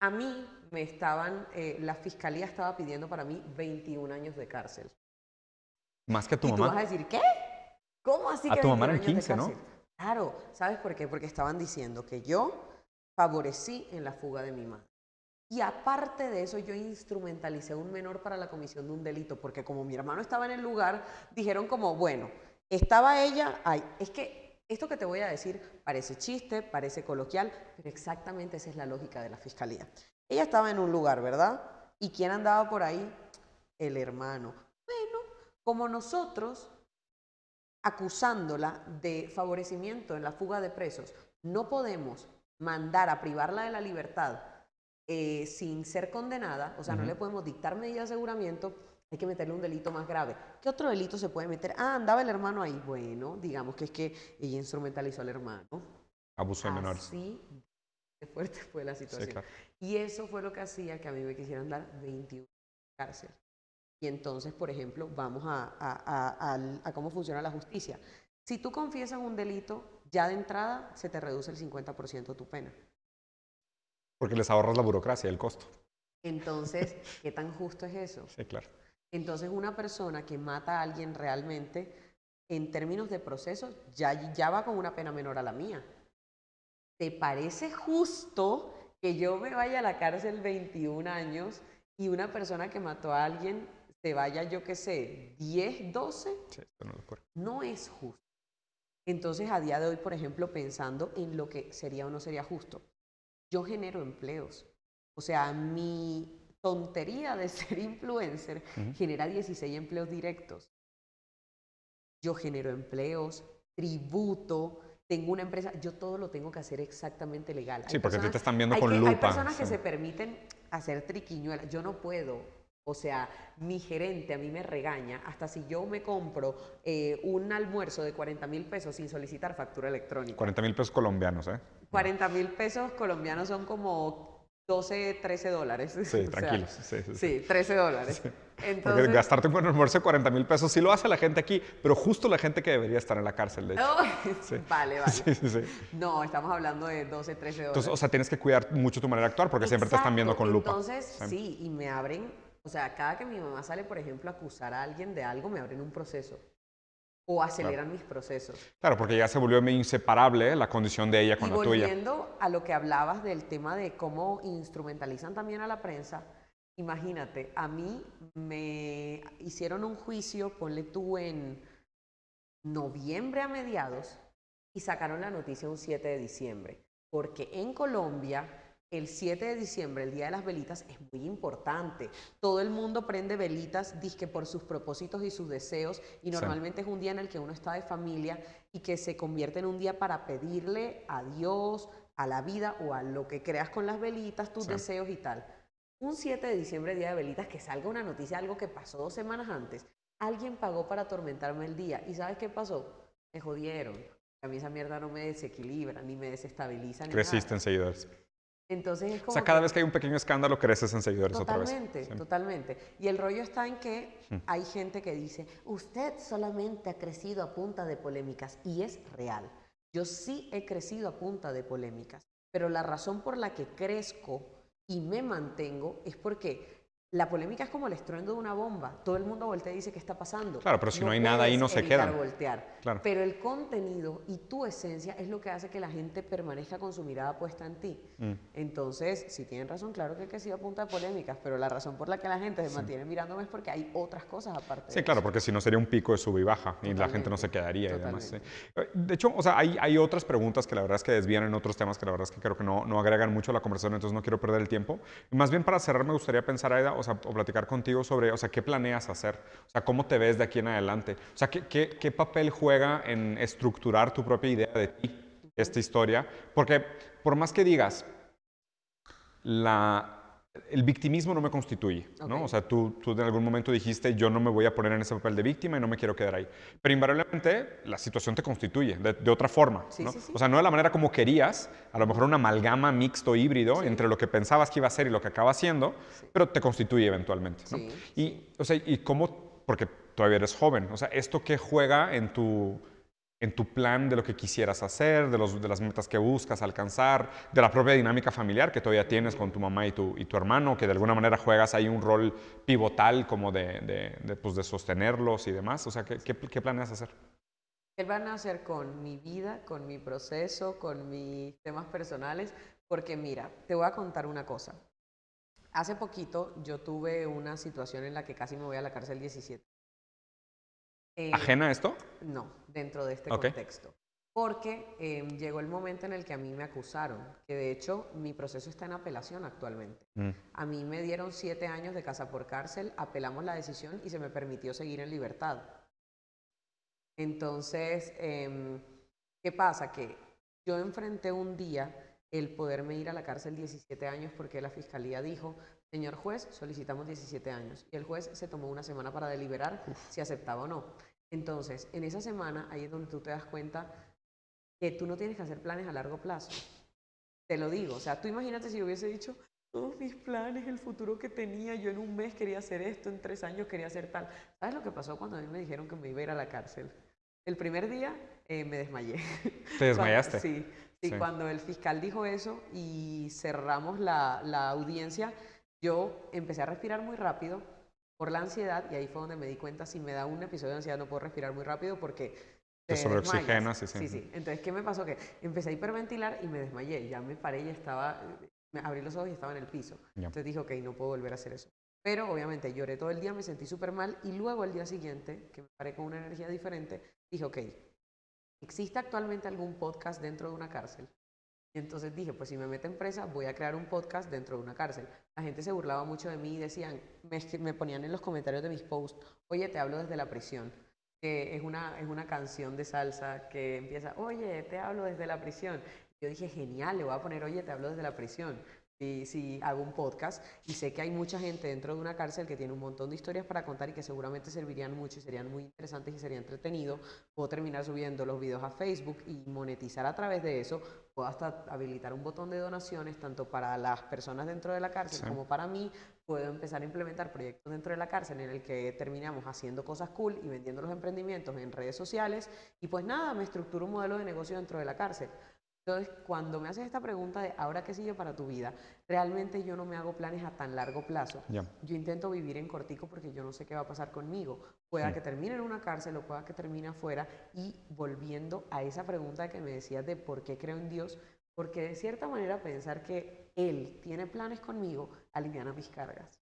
Speaker 2: A mí me estaban, eh, la fiscalía estaba pidiendo para mí 21 años de cárcel.
Speaker 1: Más que a tu
Speaker 2: y
Speaker 1: mamá.
Speaker 2: tú vas a decir, ¿qué? ¿Cómo así
Speaker 1: A
Speaker 2: que
Speaker 1: tu mamá
Speaker 2: 21
Speaker 1: eran
Speaker 2: años de
Speaker 1: 15, ¿no?
Speaker 2: Claro, ¿sabes por qué? Porque estaban diciendo que yo favorecí en la fuga de mi madre. Y aparte de eso, yo instrumentalicé a un menor para la comisión de un delito, porque como mi hermano estaba en el lugar, dijeron como, bueno, estaba ella, ay, es que esto que te voy a decir parece chiste, parece coloquial, pero exactamente esa es la lógica de la fiscalía. Ella estaba en un lugar, ¿verdad? ¿Y quién andaba por ahí? El hermano. Bueno, como nosotros, acusándola de favorecimiento en la fuga de presos, no podemos mandar a privarla de la libertad eh, sin ser condenada, o sea, no
Speaker 1: Ujú.
Speaker 2: le podemos dictar medidas de aseguramiento, hay que meterle un delito más grave. ¿Qué otro delito se puede meter? Ah, andaba el hermano ahí. Bueno, digamos que es que ella instrumentalizó al hermano.
Speaker 1: Abuso de menores.
Speaker 2: De fuerte fue la situación.
Speaker 1: claro.
Speaker 2: Y eso fue lo que hacía que a mí me quisieran dar 21 cárcel. Y entonces, por ejemplo, vamos a, a- a- a cómo funciona la justicia. Si tú confiesas un delito, ya de entrada se te reduce el 50% tu pena.
Speaker 1: Porque les ahorras la burocracia y el costo.
Speaker 2: Entonces, ¿qué tan justo es eso?
Speaker 1: Sí, claro.
Speaker 2: Entonces, una persona que mata a alguien realmente, en términos de proceso, ya, ya va con una pena menor a la mía. ¿Te parece justo que yo me vaya a la cárcel 21 años y una persona que mató a alguien se vaya, yo qué sé, 10, 12?
Speaker 1: Sí, esto no lo ocurre.
Speaker 2: No es justo. Entonces, a día de hoy, por ejemplo, pensando en lo que sería o no sería justo, yo genero empleos. O sea, mi tontería de ser influencer
Speaker 1: Ujú.
Speaker 2: genera 16 empleos directos. Yo genero empleos, tributo, tengo una empresa, yo todo lo tengo que hacer exactamente legal.
Speaker 1: Sí,
Speaker 2: Hay
Speaker 1: porque a ti te
Speaker 2: personas-
Speaker 1: están viendo con
Speaker 2: que-
Speaker 1: lupa.
Speaker 2: Hay personas que
Speaker 1: sí.
Speaker 2: se permiten hacer triquiñuelas. Yo no puedo. O sea, mi gerente a mí me regaña hasta si yo me compro eh, un almuerzo de 40 mil pesos sin solicitar factura electrónica.
Speaker 1: 40 mil pesos colombianos, ¿eh?
Speaker 2: 40 mil pesos colombianos son como 12, 13 dólares.
Speaker 1: Sí, tranquilos. Sí, sí, sí.
Speaker 2: Sí, 13 dólares.
Speaker 1: Porque
Speaker 2: Entonces,
Speaker 1: gastarte un buen almuerzo de 40 mil pesos sí lo hace la gente aquí, pero justo la gente que debería estar en la cárcel, de hecho.
Speaker 2: Oh. Vale, vale. No, estamos hablando de 12, 13 dólares.
Speaker 1: Entonces, o sea, tienes que cuidar mucho tu manera de actuar porque siempre te están viendo con lupa.
Speaker 2: Entonces,
Speaker 1: sí,
Speaker 2: y me abren, o sea, cada que mi mamá sale, por ejemplo, a acusar a alguien de algo, me abren un proceso. O aceleran mis procesos.
Speaker 1: Claro, porque ya se volvió inseparable la condición de ella con
Speaker 2: y
Speaker 1: la tuya.
Speaker 2: volviendo a lo que hablabas del tema de cómo instrumentalizan también a la prensa, imagínate, a mí me hicieron un juicio, ponle tú en noviembre a mediados, y sacaron la noticia un 7 de diciembre, porque en Colombia el 7 de diciembre, el Día de las Velitas, es muy importante. Todo el mundo prende velitas, dizque por sus propósitos y sus deseos, y normalmente es un día en el que uno está de familia y que se convierte en un día para pedirle a Dios, a la vida o a lo que creas con las velitas, tus
Speaker 1: Sí.
Speaker 2: deseos y tal. Un 7 de diciembre, Día de Velitas, que salga una noticia, algo que pasó dos semanas antes. Alguien pagó para atormentarme el día. ¿Y sabes qué pasó? Me jodieron. A mí esa mierda no me desequilibra, ni me desestabiliza. Ni
Speaker 1: Creciste
Speaker 2: nada.
Speaker 1: en seguidores.
Speaker 2: Entonces es como
Speaker 1: O sea, cada
Speaker 2: que-
Speaker 1: vez que hay un pequeño escándalo, creces en seguidores otra vez.
Speaker 2: Totalmente,
Speaker 1: Sí.
Speaker 2: totalmente. Y el rollo está en que
Speaker 1: Mm.
Speaker 2: hay gente que dice, usted solamente ha crecido a punta de polémicas. Y es real. Yo sí he crecido a punta de polémicas. Pero la razón por la que crezco y me mantengo es porque la polémica es como el estruendo de una bomba. Todo el mundo voltea y dice qué está pasando.
Speaker 1: Claro, pero si no hay nada ahí, no se quedan.
Speaker 2: voltear.
Speaker 1: Claro.
Speaker 2: Pero el contenido y tu esencia es lo que hace que la gente permanezca con su mirada puesta en ti.
Speaker 1: Mm.
Speaker 2: Entonces, si tienen razón, claro que he crecido a punta de polémicas, pero la razón por la que la gente se mantiene mirándome es porque hay otras cosas aparte.
Speaker 1: Sí,
Speaker 2: de
Speaker 1: claro,
Speaker 2: eso.
Speaker 1: porque si no sería un pico de sub y baja y la gente no se
Speaker 2: Totalmente,
Speaker 1: quedaría y demás. sí.
Speaker 2: totalmente.
Speaker 1: De hecho, o sea, hay, hay otras preguntas que la verdad es que desvían en otros temas que la verdad es que creo que no, no agregan mucho a la conversación, entonces no quiero perder el tiempo. Más bien para cerrar me gustaría pensar, Aida, o platicar contigo sobre, o sea, qué planeas hacer, o sea, cómo te ves de aquí en adelante, o sea, qué, qué, qué papel juega en estructurar tu propia idea de ti, esta historia, porque por más que digas, la, el victimismo no me constituye, ¿no?
Speaker 2: Ok.
Speaker 1: O sea, tú, tú en algún momento dijiste, yo no me voy a poner en ese papel de víctima y no me quiero quedar ahí. Pero invariablemente la situación te constituye de, de otra forma,
Speaker 2: Sí,
Speaker 1: ¿no?
Speaker 2: sí, sí.
Speaker 1: O sea, no de la manera como querías, a lo mejor una amalgama mixto híbrido entre lo que pensabas que iba a ser y lo que acaba siendo, pero te constituye eventualmente, ¿no? Y, o sea, ¿y cómo? Porque todavía eres joven, o sea, ¿esto qué juega en tu, en tu plan de lo que quisieras hacer, de, los, de las metas que buscas alcanzar, de la propia dinámica familiar que todavía tienes con tu mamá y tu, y tu hermano, que de alguna manera juegas ahí un rol pivotal como de, de, de, pues de sostenerlos y demás. O sea, ¿qué, qué, qué planeas hacer?
Speaker 2: ¿Qué van a hacer con mi vida, con mi proceso, con mis temas personales? Porque mira, te voy a contar una cosa. Hace poquito yo tuve una situación en la que casi me voy a la cárcel 17
Speaker 1: eh, ¿Ajena a esto?
Speaker 2: No, dentro de este contexto. Porque em, llegó el momento en el que a mí me acusaron, que de hecho mi proceso está en apelación actualmente. Mm. A mí me dieron siete años de casa por cárcel, apelamos la decisión y se me permitió seguir en libertad. Entonces, em, ¿qué pasa? Que yo enfrenté un día el poderme ir a la cárcel 17 años porque la fiscalía dijo, Señor juez, solicitamos 17 años. Y el juez se tomó una semana para deliberar si aceptaba o no. Entonces, en esa semana, ahí es donde tú te das cuenta que tú no tienes que hacer planes a largo plazo. Te lo digo. O sea, tú imagínate si yo hubiese dicho, todos mis planes, el futuro que tenía, yo en un mes quería hacer esto, en tres años quería hacer tal. ¿Sabes lo que pasó cuando a mí me dijeron que me iba a ir a la cárcel? El primer día eh, me desmayé.
Speaker 1: ¿Te desmayaste?
Speaker 2: sí, sí, cuando el fiscal dijo eso y cerramos la, la audiencia, yo empecé a respirar muy rápido por la ansiedad y ahí fue donde me di cuenta si me da un episodio de ansiedad no puedo respirar muy rápido porque
Speaker 1: te sobreoxigenas.
Speaker 2: Sí, sí, sí. Entonces, ¿qué me pasó? Que empecé a hiperventilar y me desmayé. Ya me paré y estaba, me abrí los ojos y estaba en el piso. Entonces dije, ok, no puedo volver a hacer eso. Pero obviamente lloré todo el día, me sentí súper mal y luego al día siguiente, que me paré con una energía diferente, dije, ok, ¿existe actualmente algún podcast dentro de una cárcel? Y entonces dije, pues si me meten presa, voy a crear un podcast dentro de una cárcel. La gente se burlaba mucho de mí y decían, me, ponían en los comentarios de mis posts, oye, te hablo desde la prisión, que es una, es una canción de salsa que empieza, oye, te hablo desde la prisión. Yo dije, genial, le voy a poner, oye, te hablo desde la prisión si, hago un podcast y sé que hay mucha gente dentro de una cárcel que tiene un montón de historias para contar y que seguramente servirían mucho y serían muy interesantes y sería entretenido, puedo terminar subiendo los videos a Facebook y monetizar a través de eso, puedo hasta habilitar un botón de donaciones tanto para las personas dentro de la cárcel como para mí, puedo empezar a implementar proyectos dentro de la cárcel en el que terminamos haciendo cosas cool y vendiendo los emprendimientos en redes sociales. Y pues nada, me estructuro un modelo de negocio dentro de la cárcel. Entonces, cuando me haces esta pregunta de ahora qué sigue para tu vida, realmente yo no me hago planes a tan largo plazo. Yo intento vivir en cortico porque yo no sé qué va a pasar conmigo. Pueda que termine en una cárcel o pueda que termine afuera. Y volviendo a esa pregunta que me decías de por qué creo en Dios, porque de cierta manera pensar que Él tiene planes conmigo aliviana mis cargas.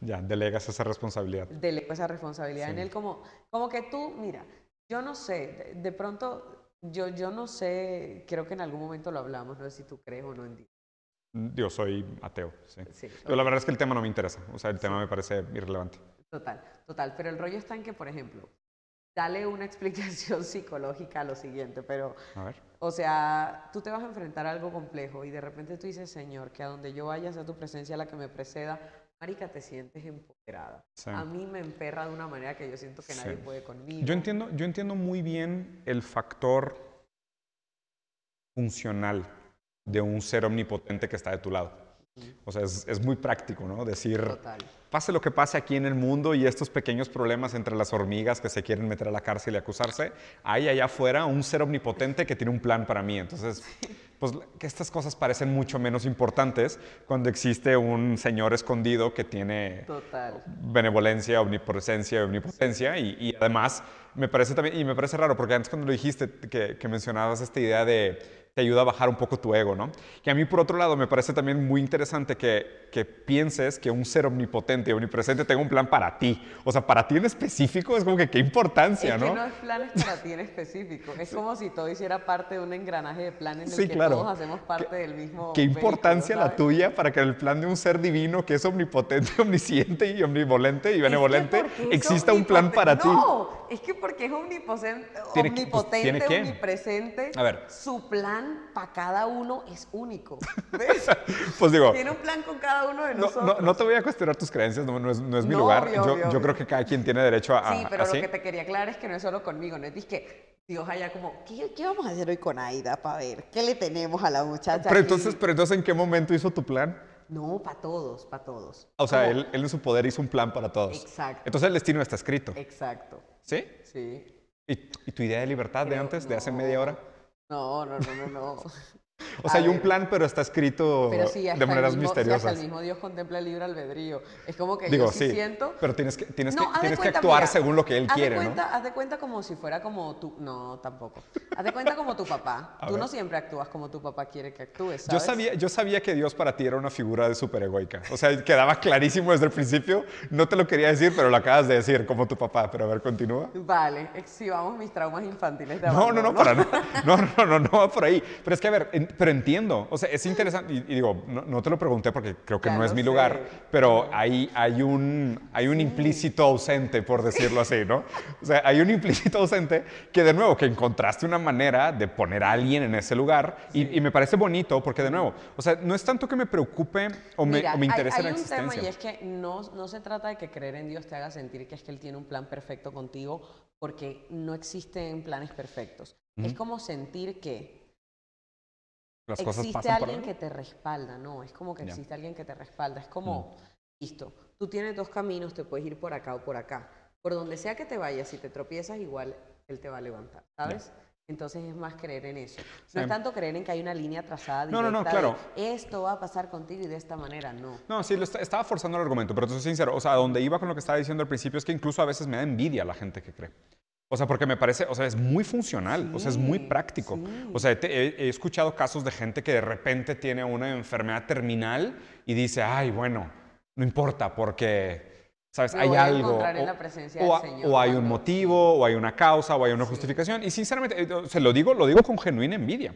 Speaker 1: Ya, delegas esa responsabilidad.
Speaker 2: Delego esa responsabilidad en Él como, como que tú, mira, yo no sé, de pronto yo, yo no sé, creo que en algún momento lo hablamos, no sé si tú crees o no en Dios.
Speaker 1: Mm, yo soy ateo, sí. Pero la verdad es que el tema no me interesa, o sea, el tema me parece irrelevante.
Speaker 2: Total, total. Pero el rollo está en que, por ejemplo, dale una explicación psicológica a lo siguiente, pero, a ver. o sea, tú te vas a enfrentar a algo complejo y de repente tú dices, Señor, que a donde yo vaya sea tu presencia la que me preceda, Marica, te sientes empoderada. A mí me emperra de una manera que yo siento que nadie puede conmigo.
Speaker 1: Yo entiendo, yo entiendo muy bien el factor funcional de un ser omnipotente que está de tu lado. O sea, es, es muy práctico, ¿no? Decir, pase lo que pase aquí en el mundo y estos pequeños problemas entre las hormigas que se quieren meter a la cárcel y acusarse, hay allá afuera un ser omnipotente que tiene un plan para mí. Entonces, pues que estas cosas parecen mucho menos importantes cuando existe un señor escondido que tiene benevolencia, omnipresencia y omnipotencia y, y, además me parece también, y me parece raro porque antes cuando lo dijiste que, que mencionabas esta idea de te ayuda a bajar un poco tu ego, ¿no? Y a mí, por otro lado, me parece también muy interesante que, que pienses que un ser omnipotente y omnipresente tenga un plan para ti. O sea, para ti en específico es como que qué importancia,
Speaker 2: es
Speaker 1: ¿no?
Speaker 2: Que no es planes para ti en específico. Es como si todo hiciera parte de un engranaje de planes en el que todos hacemos parte del mismo.
Speaker 1: Qué importancia la tuya para que el plan de un ser divino que es omnipotente, omnisciente y omnivolente y benevolente exista un plan para ti.
Speaker 2: No, es que porque es omnipotente, omnipotente, omnipresente, a ver. su plan para cada uno es único. ¿Ves?
Speaker 1: pues digo.
Speaker 2: Tiene un plan con cada uno de nosotros.
Speaker 1: No, no, te voy a cuestionar tus creencias, no, es, mi lugar. yo, yo creo que cada quien tiene derecho a.
Speaker 2: Sí, pero lo que te quería aclarar es que no es solo conmigo, no es que Dios haya como, ¿qué, ¿qué, vamos a hacer hoy con Aida para ver? ¿Qué le tenemos a la muchacha?
Speaker 1: Pero entonces, pero entonces ¿en qué momento hizo tu plan?
Speaker 2: No, para todos, para todos.
Speaker 1: O sea, él, él, en su poder hizo un plan para todos.
Speaker 2: Exacto.
Speaker 1: Entonces el destino está escrito.
Speaker 2: Exacto.
Speaker 1: ¿Sí?
Speaker 2: Sí.
Speaker 1: ¿Y, tu idea de libertad de antes, de hace media hora?
Speaker 2: No, no, no, no, no.
Speaker 1: O sea, hay un plan, pero está escrito de maneras misteriosas.
Speaker 2: el mismo Dios contempla el libre albedrío. Es como que yo sí, siento...
Speaker 1: Pero tienes que, tienes que, tienes que actuar según lo que él quiere,
Speaker 2: cuenta,
Speaker 1: ¿no?
Speaker 2: Haz de cuenta como si fuera como tú... No, tampoco. Haz de cuenta como tu papá. Tú no siempre actúas como tu papá quiere que actúes, ¿sabes?
Speaker 1: Yo sabía, yo sabía que Dios para ti era una figura de superegoica. O sea, quedaba clarísimo desde el principio. No te lo quería decir, pero lo acabas de decir, como tu papá. Pero a ver, continúa.
Speaker 2: Vale, exhibamos mis traumas infantiles de
Speaker 1: No, no, no, para nada. No, no, no, no, no, por ahí. Pero es que, a ver, pero entiendo o sea, es interesante, y, digo, no, te lo pregunté porque creo que no es mi lugar, pero hay, hay un, hay un implícito ausente, por decirlo así, ¿no? O sea, hay un implícito ausente que, de nuevo, que encontraste una manera de poner a alguien en ese lugar, y, me parece bonito porque, de nuevo, o sea, no es tanto que me preocupe o me, o me interese la existencia.
Speaker 2: Hay un tema y es que no, no se trata de que creer en Dios te haga sentir que es que Él tiene un plan perfecto contigo, porque no existen planes perfectos. Es como sentir que existe alguien que te respalda, no, es como que existe alguien que te respalda, es como, mm. listo, tú tienes dos caminos, te puedes ir por acá o por acá, por donde sea que te vayas, si te tropiezas igual él te va a levantar, ¿sabes? Entonces es más creer en eso. No es tanto creer en que hay una línea trazada directa no, no, no, claro. esto va a pasar contigo y de esta manera, no.
Speaker 1: No, sí, lo estaba forzando el argumento, pero te soy sincero, o sea, donde iba con lo que estaba diciendo al principio es que incluso a veces me da envidia la gente que cree. O sea, porque me parece, o sea, es muy funcional, o sea, es muy práctico. O sea, he, escuchado casos de gente que de repente tiene una enfermedad terminal y dice, ay, bueno, no importa porque, ¿sabes? hay algo. O, hay un motivo, o hay una causa, o hay una justificación. Y sinceramente, eh, se lo digo, lo digo con genuina envidia.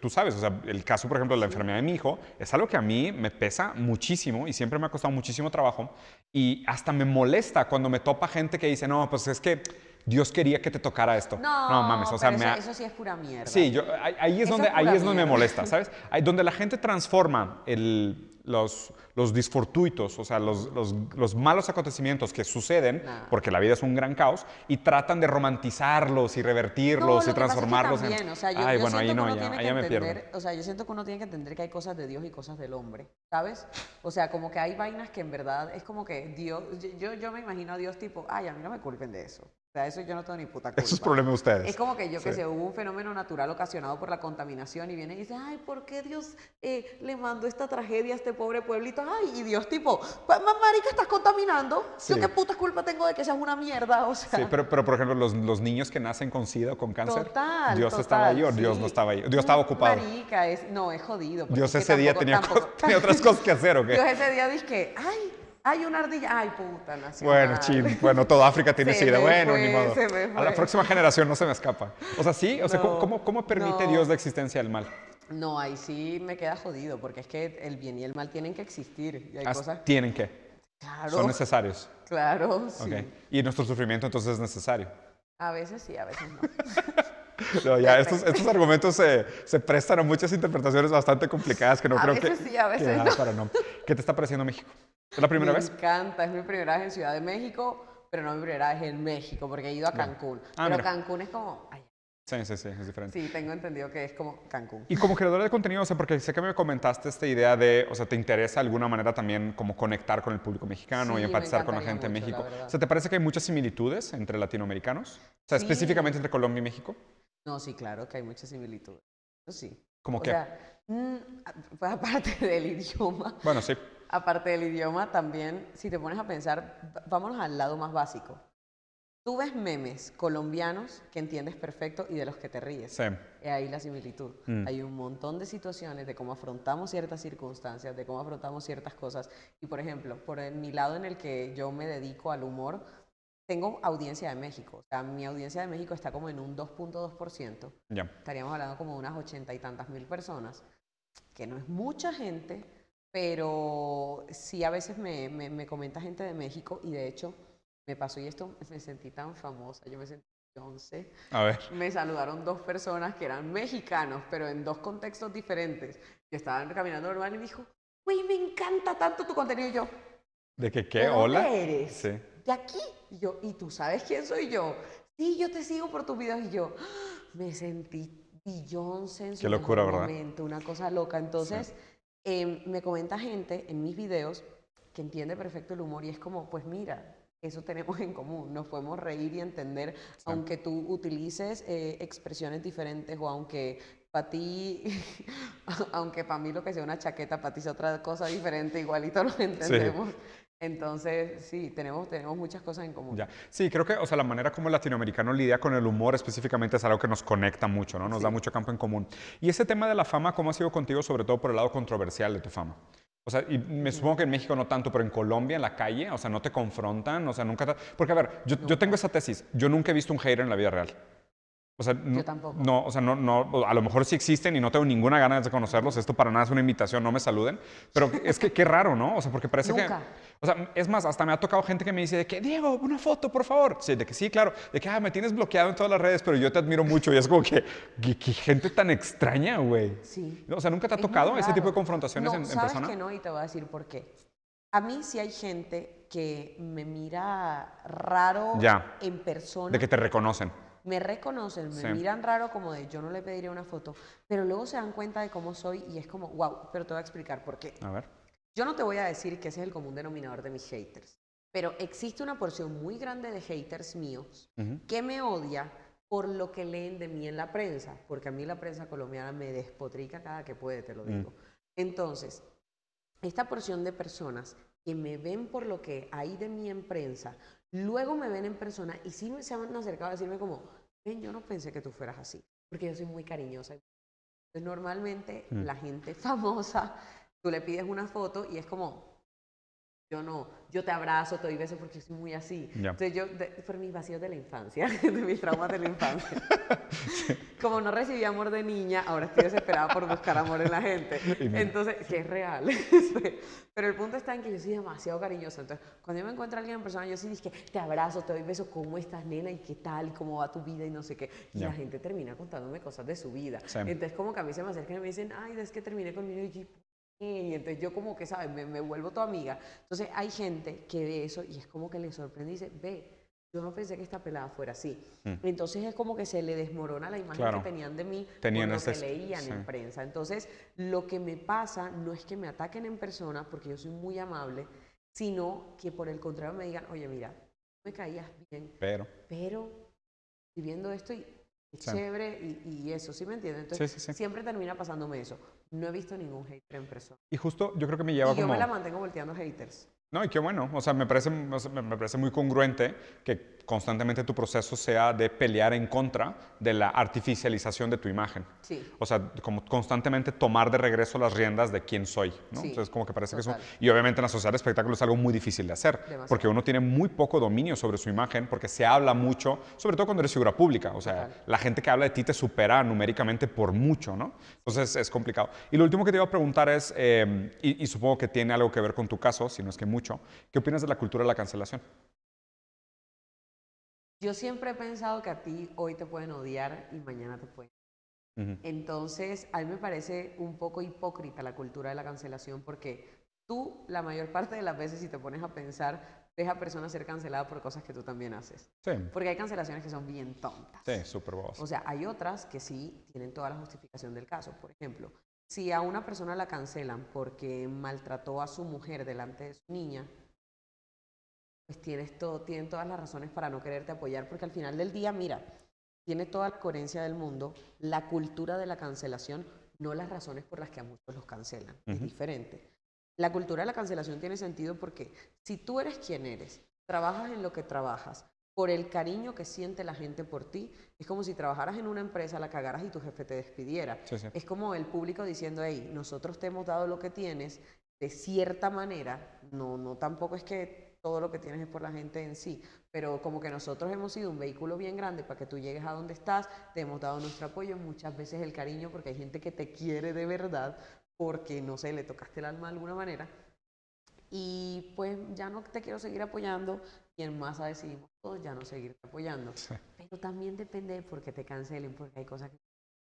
Speaker 1: tú, sabes, o sea, el caso, por ejemplo, de la enfermedad de mi hijo, es algo que a mí me pesa muchísimo y siempre me ha costado muchísimo trabajo. Y hasta me molesta cuando me topa gente que dice, no, pues es que Dios quería que te tocara esto.
Speaker 2: No, no mames, o sea, eso, eso, sí es pura mierda.
Speaker 1: Sí, yo, ahí, es donde, ahí es donde me molesta, ¿sabes? Ahí, donde la gente transforma el, los, los disfortuitos, o sea, los, los, los malos acontecimientos que suceden, porque la vida es un gran caos, y tratan de romantizarlos y revertirlos y transformarlos
Speaker 2: en... O sea, yo, Ay, bueno, ahí no, ya, ahí me pierdo. O sea, yo siento que uno tiene que entender que hay cosas de Dios y cosas del hombre, ¿sabes? O sea, como que hay vainas que en verdad es como que Dios... Yo, yo me imagino a Dios tipo, ay, a mí no me culpen de eso. O sea, eso yo no tengo ni puta culpa.
Speaker 1: Eso es problema de ustedes.
Speaker 2: Es como que yo que sé, hubo un fenómeno natural ocasionado por la contaminación y viene y dice, ay, ¿por qué Dios eh, le mandó esta tragedia a este pobre pueblito? Ay, y Dios tipo, marica, estás contaminando. Yo qué puta culpa tengo de que seas una mierda, o sea.
Speaker 1: Sí, pero, pero por ejemplo, los, los niños que nacen con SIDA o con cáncer, total, Dios estaba ahí o Dios no estaba ahí. Dios estaba ocupado.
Speaker 2: Marica, es, no, es jodido.
Speaker 1: Dios ese día tenía, tenía otras cosas que hacer, ¿o qué?
Speaker 2: Dios ese día dice, ay, hay una ardilla. Ay, puta,
Speaker 1: Bueno, chin. Bueno, toda África tiene sida. Bueno, ni modo. A la próxima generación no se me escapa. O sea, sí. O sea, ¿cómo, cómo, permite Dios la existencia del mal?
Speaker 2: No, ahí sí me queda jodido, porque es que el bien y el mal tienen que existir. Y hay cosas...
Speaker 1: ¿Tienen que?
Speaker 2: Claro.
Speaker 1: Son necesarios.
Speaker 2: Claro, sí.
Speaker 1: Okay. Y nuestro sufrimiento entonces es necesario.
Speaker 2: A veces sí, a veces no.
Speaker 1: No, ya, estos, estos argumentos se, se, prestan a muchas interpretaciones bastante complicadas que no creo
Speaker 2: que... Sí, a veces
Speaker 1: no. ¿Qué te está pareciendo México? ¿Es la primera vez?
Speaker 2: Me encanta, es mi primera vez en Ciudad de México, pero no mi primera vez en México, porque he ido a Cancún. Ah, pero Cancún es como...
Speaker 1: sí, sí, sí, es diferente.
Speaker 2: Sí, tengo entendido que es como Cancún.
Speaker 1: Y como creadora de contenido, o sea, porque sé que me comentaste esta idea de, o sea, te interesa de alguna manera también como conectar con el público mexicano y empatizar con la gente en México. O sea, ¿te parece que hay muchas similitudes entre latinoamericanos? O sea, específicamente entre Colombia y México.
Speaker 2: No, sí, claro que hay muchas similitudes. Eso sí.
Speaker 1: ¿Cómo
Speaker 2: o
Speaker 1: qué?
Speaker 2: Sea, pues aparte del idioma.
Speaker 1: Bueno, sí
Speaker 2: aparte del idioma, también, si te pones a pensar, vámonos al lado más básico. Tú ves memes colombianos que entiendes perfecto y de los que te ríes.
Speaker 1: Sí.
Speaker 2: ahí la similitud. Mm. Hay un montón de situaciones de cómo afrontamos ciertas circunstancias, de cómo afrontamos ciertas cosas. Y por ejemplo, por mi lado en el que yo me dedico al humor, tengo audiencia de México. O sea, mi audiencia de México está como en un 2.2%.
Speaker 1: Ya.
Speaker 2: Estaríamos hablando como de unas ochenta y tantas mil personas, que no es mucha gente, pero sí a veces me, me, comenta gente de México y de hecho me pasó y esto me sentí tan famosa, yo me sentí 11.
Speaker 1: A ver.
Speaker 2: Me saludaron dos personas que eran mexicanos, pero en dos contextos diferentes, que estaban caminando normal y me dijo, güey, me encanta tanto tu contenido y yo.
Speaker 1: ¿De qué qué? ¿Hola?
Speaker 2: eres? Sí. De aquí. Y yo, ¿y tú sabes quién soy yo? Sí, yo te sigo por tus videos y yo ¡ah! me sentí Beyoncé en su
Speaker 1: Qué locura,
Speaker 2: momento, una cosa loca. Entonces, Em, me comenta gente en mis videos que entiende perfecto el humor y es como, pues mira, eso tenemos en común, nos podemos reír y entender, aunque tú utilices eh, expresiones diferentes o aunque para ti, aunque para mí lo que sea una chaqueta, para ti es otra cosa diferente, igualito nos entendemos. Entonces, sí, tenemos, tenemos muchas cosas en común.
Speaker 1: Ya. Sí, creo que, o sea, la manera como el latinoamericano lidia con el humor específicamente es algo que nos conecta mucho, ¿no? Nos da mucho campo en común. Y ese tema de la fama, ¿cómo ha sido contigo, sobre todo por el lado controversial de tu fama? O sea, y me supongo que en México no tanto, pero en Colombia, en la calle, o sea, no te confrontan, o sea, nunca... Porque, a ver, yo, yo tengo esa tesis, yo nunca he visto un hater en la vida real. O sea, no,
Speaker 2: Yo tampoco.
Speaker 1: No, o sea, no, no, a lo mejor sí existen y no tengo ninguna ganas de conocerlos. Esto para nada es una invitación, no me saluden. Pero es que qué raro, ¿no? O sea, porque parece
Speaker 2: Nunca.
Speaker 1: que. O sea, es más, hasta me ha tocado gente que me dice de que, Diego, una foto, por favor. Sí, de que sí, claro. De que, ah, me tienes bloqueado en todas las redes, pero yo te admiro mucho. Y es como que, qué, gente tan extraña, güey.
Speaker 2: Sí.
Speaker 1: O sea, ¿nunca te ha
Speaker 2: Es
Speaker 1: tocado ese tipo de confrontaciones
Speaker 2: no,
Speaker 1: en, en
Speaker 2: sabes
Speaker 1: persona?
Speaker 2: que no, y te voy a decir por qué. A mí sí hay gente que me mira raro
Speaker 1: Ya.
Speaker 2: en persona.
Speaker 1: De que te reconocen.
Speaker 2: Me reconocen, me
Speaker 1: Sí.
Speaker 2: miran raro como de yo no le pediría una foto, pero luego se dan cuenta de cómo soy y es como, wow, pero te voy a explicar por qué.
Speaker 1: A ver.
Speaker 2: Yo no te voy a decir que ese es el común denominador de mis haters, pero existe una porción muy grande de haters míos que me odia por lo que leen de mí en la prensa, porque a mí la prensa colombiana me despotrica cada que puede, te lo digo. Entonces, esta porción de personas que me ven por lo que hay de mí en prensa, luego me ven en persona y sí me se han acercado a decirme como, ven, yo no pensé que tú fueras así, porque yo soy muy cariñosa. Entonces, normalmente
Speaker 1: Mm.
Speaker 2: la gente famosa, tú le pides una foto y es como, yo no, yo te abrazo, te doy besos porque soy muy así.
Speaker 1: Ya.
Speaker 2: Entonces yo, de- por mis vacíos de la infancia, de mis traumas de la infancia. Como no recibí amor de niña, ahora estoy desesperada por buscar amor en la gente. Entonces, que es real. Pero el punto está en que yo soy demasiado cariñosa. Entonces, cuando yo me encuentro a alguien en persona, yo sí dije, te abrazo, te doy besos, ¿cómo estás, nena? ¿Y qué tal? ¿Y cómo va tu vida? Y no sé qué. Y
Speaker 1: Ya.
Speaker 2: la gente termina contándome cosas de su vida.
Speaker 1: Sí.
Speaker 2: Entonces, como que a mí se me acercan y me dicen, ay, es que terminé con mi novio", y. Y entonces yo como que, ¿sabes? Me, me vuelvo tu amiga. Entonces hay gente que ve eso y es como que le sorprende y dice, ve, yo no pensé que esta pelada fuera así. Entonces es como que se le desmorona la imagen
Speaker 1: Mm. Claro.
Speaker 2: que tenían de mí
Speaker 1: Tenían
Speaker 2: lo
Speaker 1: ese-
Speaker 2: que leían
Speaker 1: sí.
Speaker 2: en prensa. Entonces lo que me pasa no es que me ataquen en persona, porque yo soy muy amable, sino que por el contrario me digan, oye, mira, me caías bien,
Speaker 1: Pero.
Speaker 2: pero estoy viendo esto y es
Speaker 1: Sí.
Speaker 2: chévere y, y eso, ¿sí me entiendes? Entonces,
Speaker 1: sí.
Speaker 2: siempre termina pasándome eso. No he visto ningún hater en persona.
Speaker 1: Y justo yo creo que me lleva
Speaker 2: y yo
Speaker 1: como.
Speaker 2: me la mantengo volteando haters.
Speaker 1: No, y qué bueno. O sea, me parece, me parece muy congruente que constantemente tu proceso sea de pelear en contra de la artificialización de tu imagen.
Speaker 2: Sí.
Speaker 1: O sea, como constantemente tomar de regreso las riendas de quién soy, ¿no?
Speaker 2: Sí,
Speaker 1: Entonces, como que parece que eso...
Speaker 2: total.
Speaker 1: Y obviamente en la sociedad de espectáculo es algo muy difícil de hacer,
Speaker 2: Demasiado.
Speaker 1: porque uno tiene muy poco dominio sobre su imagen, porque se habla mucho, sobre todo cuando eres figura pública. O sea,
Speaker 2: Total.
Speaker 1: la gente que habla de ti te supera numéricamente por mucho, ¿no? Entonces, es complicado. Y lo último que te iba a preguntar es, eh, y, y supongo que tiene algo que ver con tu caso, si no es que mucho, ¿qué opinas de la cultura de la cancelación?
Speaker 2: Yo siempre he pensado que a ti hoy te pueden odiar y mañana te pueden.
Speaker 1: Ujú.
Speaker 2: Entonces, a mí me parece un poco hipócrita la cultura de la cancelación porque tú, la mayor parte de las veces, si te pones a pensar, ves a personas ser canceladas por cosas que tú también haces.
Speaker 1: Sí,
Speaker 2: Porque hay cancelaciones que son bien tontas.
Speaker 1: sí, súper.
Speaker 2: O sea, hay otras que sí tienen toda la justificación del caso. Por ejemplo, si a una persona la cancelan porque maltrató a su mujer delante de su niña, pues tienes todo, tienen todas las razones para no quererte apoyar, porque al final del día, mira, tiene toda la coherencia del mundo la cultura de la cancelación, no las razones por las que a muchos los cancelan. Es diferente. La cultura de la cancelación tiene sentido porque si tú eres quien eres, trabajas en lo que trabajas, por el cariño que siente la gente por ti, es como si trabajaras en una empresa, la cagaras y tu jefe te despidiera.
Speaker 1: Sí, sí.
Speaker 2: Es como el público diciendo, hey, nosotros te hemos dado lo que tienes de cierta manera, no, no tampoco es que todo lo que tienes es por la gente en sí, pero como que nosotros hemos sido un vehículo bien grande para que tú llegues a donde estás, te hemos dado nuestro apoyo, muchas veces el cariño, porque hay gente que te quiere de verdad, porque no sé, le tocaste el alma de alguna manera. Y pues ya no te quiero seguir apoyando y en masa decidimos todos ya no seguirte apoyando.
Speaker 1: Sí.
Speaker 2: Pero también depende de por qué te cancelen, porque hay cosas que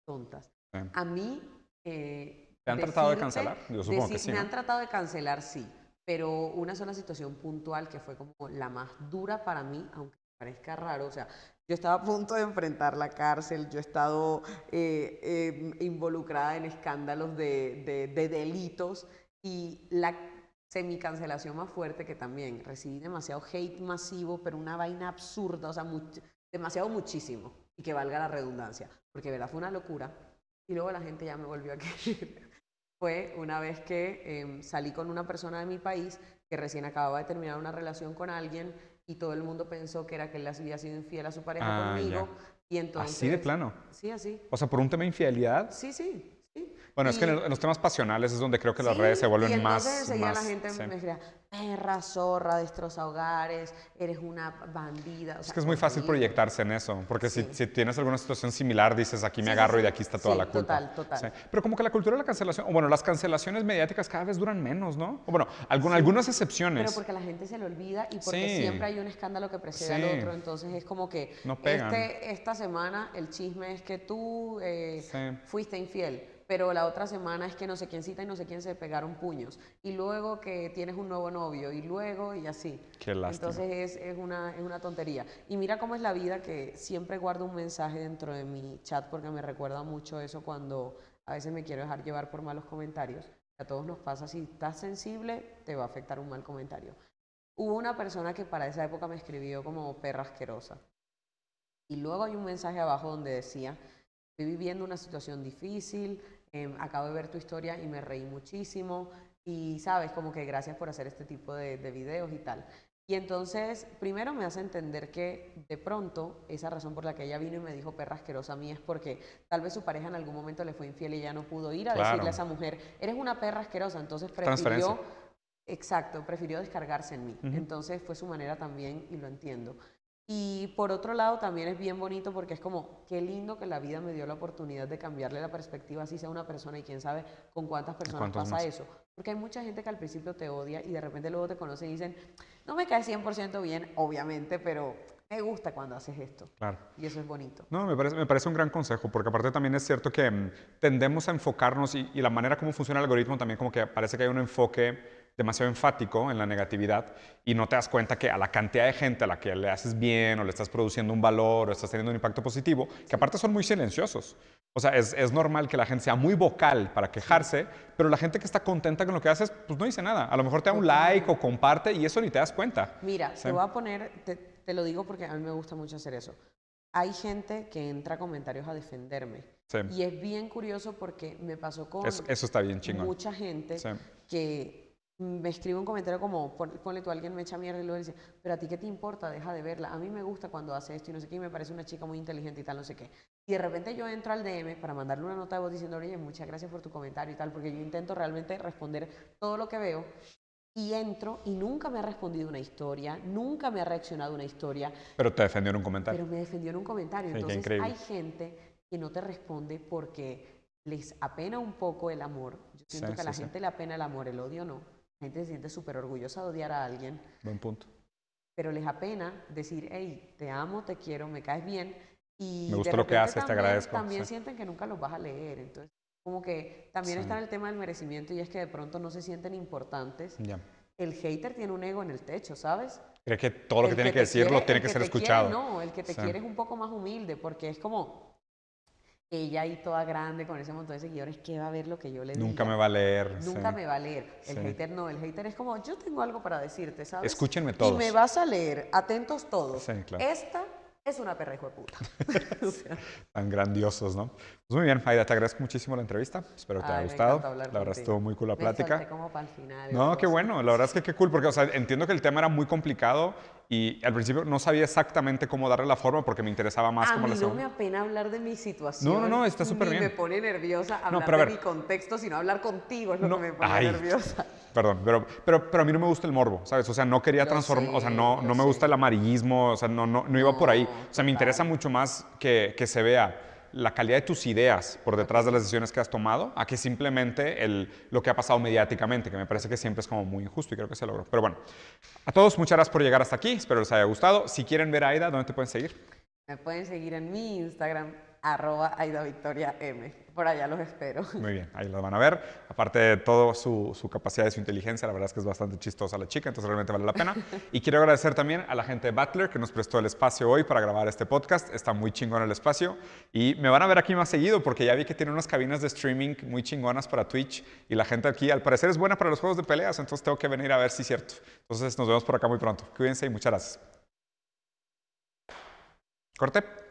Speaker 2: son tontas.
Speaker 1: Sí.
Speaker 2: A mí... eh,
Speaker 1: ¿Te han tratado de
Speaker 2: decirte-
Speaker 1: cancelar? Yo supongo que
Speaker 2: decir-
Speaker 1: sí,
Speaker 2: Me
Speaker 1: ¿no?
Speaker 2: han tratado de cancelar, sí, pero una sola situación puntual que fue como la más dura para mí, aunque parezca raro, o sea, yo estaba a punto de enfrentar la cárcel, yo he estado eh, eh, involucrada en escándalos de, de- de delitos y la semi-cancelación más fuerte que también recibí demasiado hate masivo, pero una vaina absurda, o sea, demasiado muchísimo, y que valga la redundancia, porque verdad fue una locura. Y luego la gente ya me volvió a querer. Fue una vez que em, salí con una persona de mi país que recién acababa de terminar una relación con alguien y todo el mundo pensó que era que él había sido infiel a su pareja ah, conmigo. Y entonces,
Speaker 1: así de plano.
Speaker 2: Sí, así.
Speaker 1: O sea, por un tema de infidelidad.
Speaker 2: Sí, sí.
Speaker 1: Bueno, es que en, los temas pasionales es donde creo que las redes se vuelven
Speaker 2: y
Speaker 1: más.
Speaker 2: Enseguida la gente me decía, perra, zorra, destroza hogares, eres una bandida.
Speaker 1: es que es muy fácil proyectarse en eso, porque si, si, tienes alguna situación similar, dices, aquí me agarro y de aquí está toda la culpa.
Speaker 2: Total, total.
Speaker 1: Pero como que la cultura de la cancelación, o bueno, las cancelaciones mediáticas cada vez duran menos, ¿no? O bueno, algunas excepciones.
Speaker 2: Pero porque la gente se lo olvida y porque siempre hay un escándalo que precede al otro, entonces es como que este, esta semana el chisme es que tú eh, fuiste infiel pero la otra semana es que no sé quién cita y no sé quién se pegaron puños. Y luego que tienes un nuevo novio y luego y así.
Speaker 1: Qué lástima.
Speaker 2: Entonces es, es, una, es una tontería. Y mira cómo es la vida que siempre guardo un mensaje dentro de mi chat porque me recuerda mucho eso cuando a veces me quiero dejar llevar por malos comentarios. A todos nos pasa, si estás sensible, te va a afectar un mal comentario. Hubo una persona que para esa época me escribió como perra asquerosa. Y luego hay un mensaje abajo donde decía, estoy viviendo una situación difícil, Em, acabo de ver tu historia y me reí muchísimo y sabes, como que gracias por hacer este tipo de, videos y tal. Y entonces, primero me hace entender que de pronto esa razón por la que ella vino y me dijo perra asquerosa a mí es porque tal vez su pareja en algún momento le fue infiel y ella no pudo ir a decirle a esa mujer, eres una perra asquerosa, entonces prefirió, exacto, prefirió descargarse en mí. Entonces fue su manera también y lo entiendo. Y por otro lado también es bien bonito porque es como, qué lindo que la vida me dio la oportunidad de cambiarle la perspectiva, así sea una persona y quién sabe con cuántas personas pasa eso. Porque hay mucha gente que al principio te odia y de repente luego te conocen y dicen, no me cae 100% bien, obviamente, pero me gusta cuando haces esto.
Speaker 1: Claro.
Speaker 2: Y eso es bonito.
Speaker 1: No, me parece, me parece un gran consejo, porque aparte también es cierto que mm, tendemos a enfocarnos y, y la manera como funciona el algoritmo también como que parece que hay un enfoque demasiado enfático en la negatividad y no te das cuenta que a la cantidad de gente a la que le haces bien o le estás produciendo un valor o estás teniendo un impacto positivo, que aparte son muy silenciosos. O sea, es, es, normal que la gente sea muy vocal para quejarse, pero la gente que está contenta con lo que haces, pues no dice nada. A lo mejor te da un like o comparte y eso ni te das cuenta.
Speaker 2: Mira, te voy a poner, te, lo digo porque a mí me gusta mucho hacer eso. Hay gente que entra a comentarios a defenderme. Y es bien curioso porque me pasó con
Speaker 1: eso, está bien
Speaker 2: mucha gente que me escribe un comentario como, ponle tú, alguien me echa mierda y luego dice, pero a ti qué te importa, deja de verla. A mí me gusta cuando hace esto y no sé qué, y me parece una chica muy inteligente y tal, no sé qué. Y de repente yo entro al DM para mandarle una nota de voz diciendo, oye, muchas gracias por tu comentario y tal, porque yo intento realmente responder todo lo que veo. Y entro y nunca me ha respondido una historia, nunca me ha reaccionado una historia.
Speaker 1: Pero te defendió en un comentario.
Speaker 2: Pero me defendió en un comentario. Entonces hay gente que no te responde porque les apena un poco el amor. Yo siento que a la gente le apena el amor, el odio no la gente se siente súper orgullosa de odiar a alguien.
Speaker 1: Buen punto.
Speaker 2: Pero les apena decir, hey, te amo, te quiero, me caes bien. Y
Speaker 1: me gusta lo que haces,
Speaker 2: te
Speaker 1: agradezco.
Speaker 2: También sienten que nunca los vas a leer. Entonces, como que también está el tema del merecimiento y es que de pronto no se sienten importantes.
Speaker 1: Ya.
Speaker 2: El hater tiene un ego en el techo, ¿sabes?
Speaker 1: Cree que todo lo que tiene que, decirlo tiene que ser escuchado.
Speaker 2: no, el que te quiere es un poco más humilde porque es como, ella ahí toda grande con ese montón de seguidores, ¿qué va a ver lo que yo le diga?
Speaker 1: Nunca me va a leer.
Speaker 2: Nunca me va a leer. El hater no, el hater es como, yo tengo algo para decirte, ¿sabes?
Speaker 1: Escúchenme todos.
Speaker 2: Y me vas a leer, atentos todos. Esta es una perra hijo de puta.
Speaker 1: Tan grandiosos, ¿no? Pues muy bien, Aida, te agradezco muchísimo la entrevista. Espero que te haya gustado. La verdad estuvo muy cool la plática.
Speaker 2: como para el final.
Speaker 1: No, qué bueno. La verdad es que qué cool, porque o sea, entiendo que el tema era muy complicado y al principio no sabía exactamente cómo darle la forma porque me interesaba más
Speaker 2: a
Speaker 1: cómo
Speaker 2: mí no me apena hablar de mi situación.
Speaker 1: No, no, no, está súper bien.
Speaker 2: me pone nerviosa hablar de mi contexto, sino hablar contigo es lo que me pone nerviosa.
Speaker 1: Perdón, pero, pero, pero a mí no me gusta el morbo, ¿sabes? O sea, no quería transformar, o sea, no, no me gusta el amarillismo, o sea, no, no, no iba por ahí. O sea, me interesa mucho más que, que se vea la calidad de tus ideas por detrás de las decisiones que has tomado a que simplemente el, lo que ha pasado mediáticamente, que me parece que siempre es como muy injusto y creo que se logró. Pero bueno, a todos muchas gracias por llegar hasta aquí, espero les haya gustado. Si quieren ver a Aida, ¿dónde te pueden seguir?
Speaker 2: Me pueden seguir en mi Instagram, arroba Aida Victoria M. Por allá los espero.
Speaker 1: Muy bien, ahí los van a ver. Aparte de todo su, su, capacidad y su inteligencia, la verdad es que es bastante chistosa la chica, entonces realmente vale la pena. Y quiero agradecer también a la gente de Butler que nos prestó el espacio hoy para grabar este podcast. Está muy chingón el espacio. Y me van a ver aquí más seguido porque ya vi que tiene unas cabinas de streaming muy chingonas para Twitch. Y la gente aquí, al parecer, es buena para los juegos de peleas, entonces tengo que venir a ver si es cierto. Entonces nos vemos por acá muy pronto. Cuídense y muchas gracias. Corte.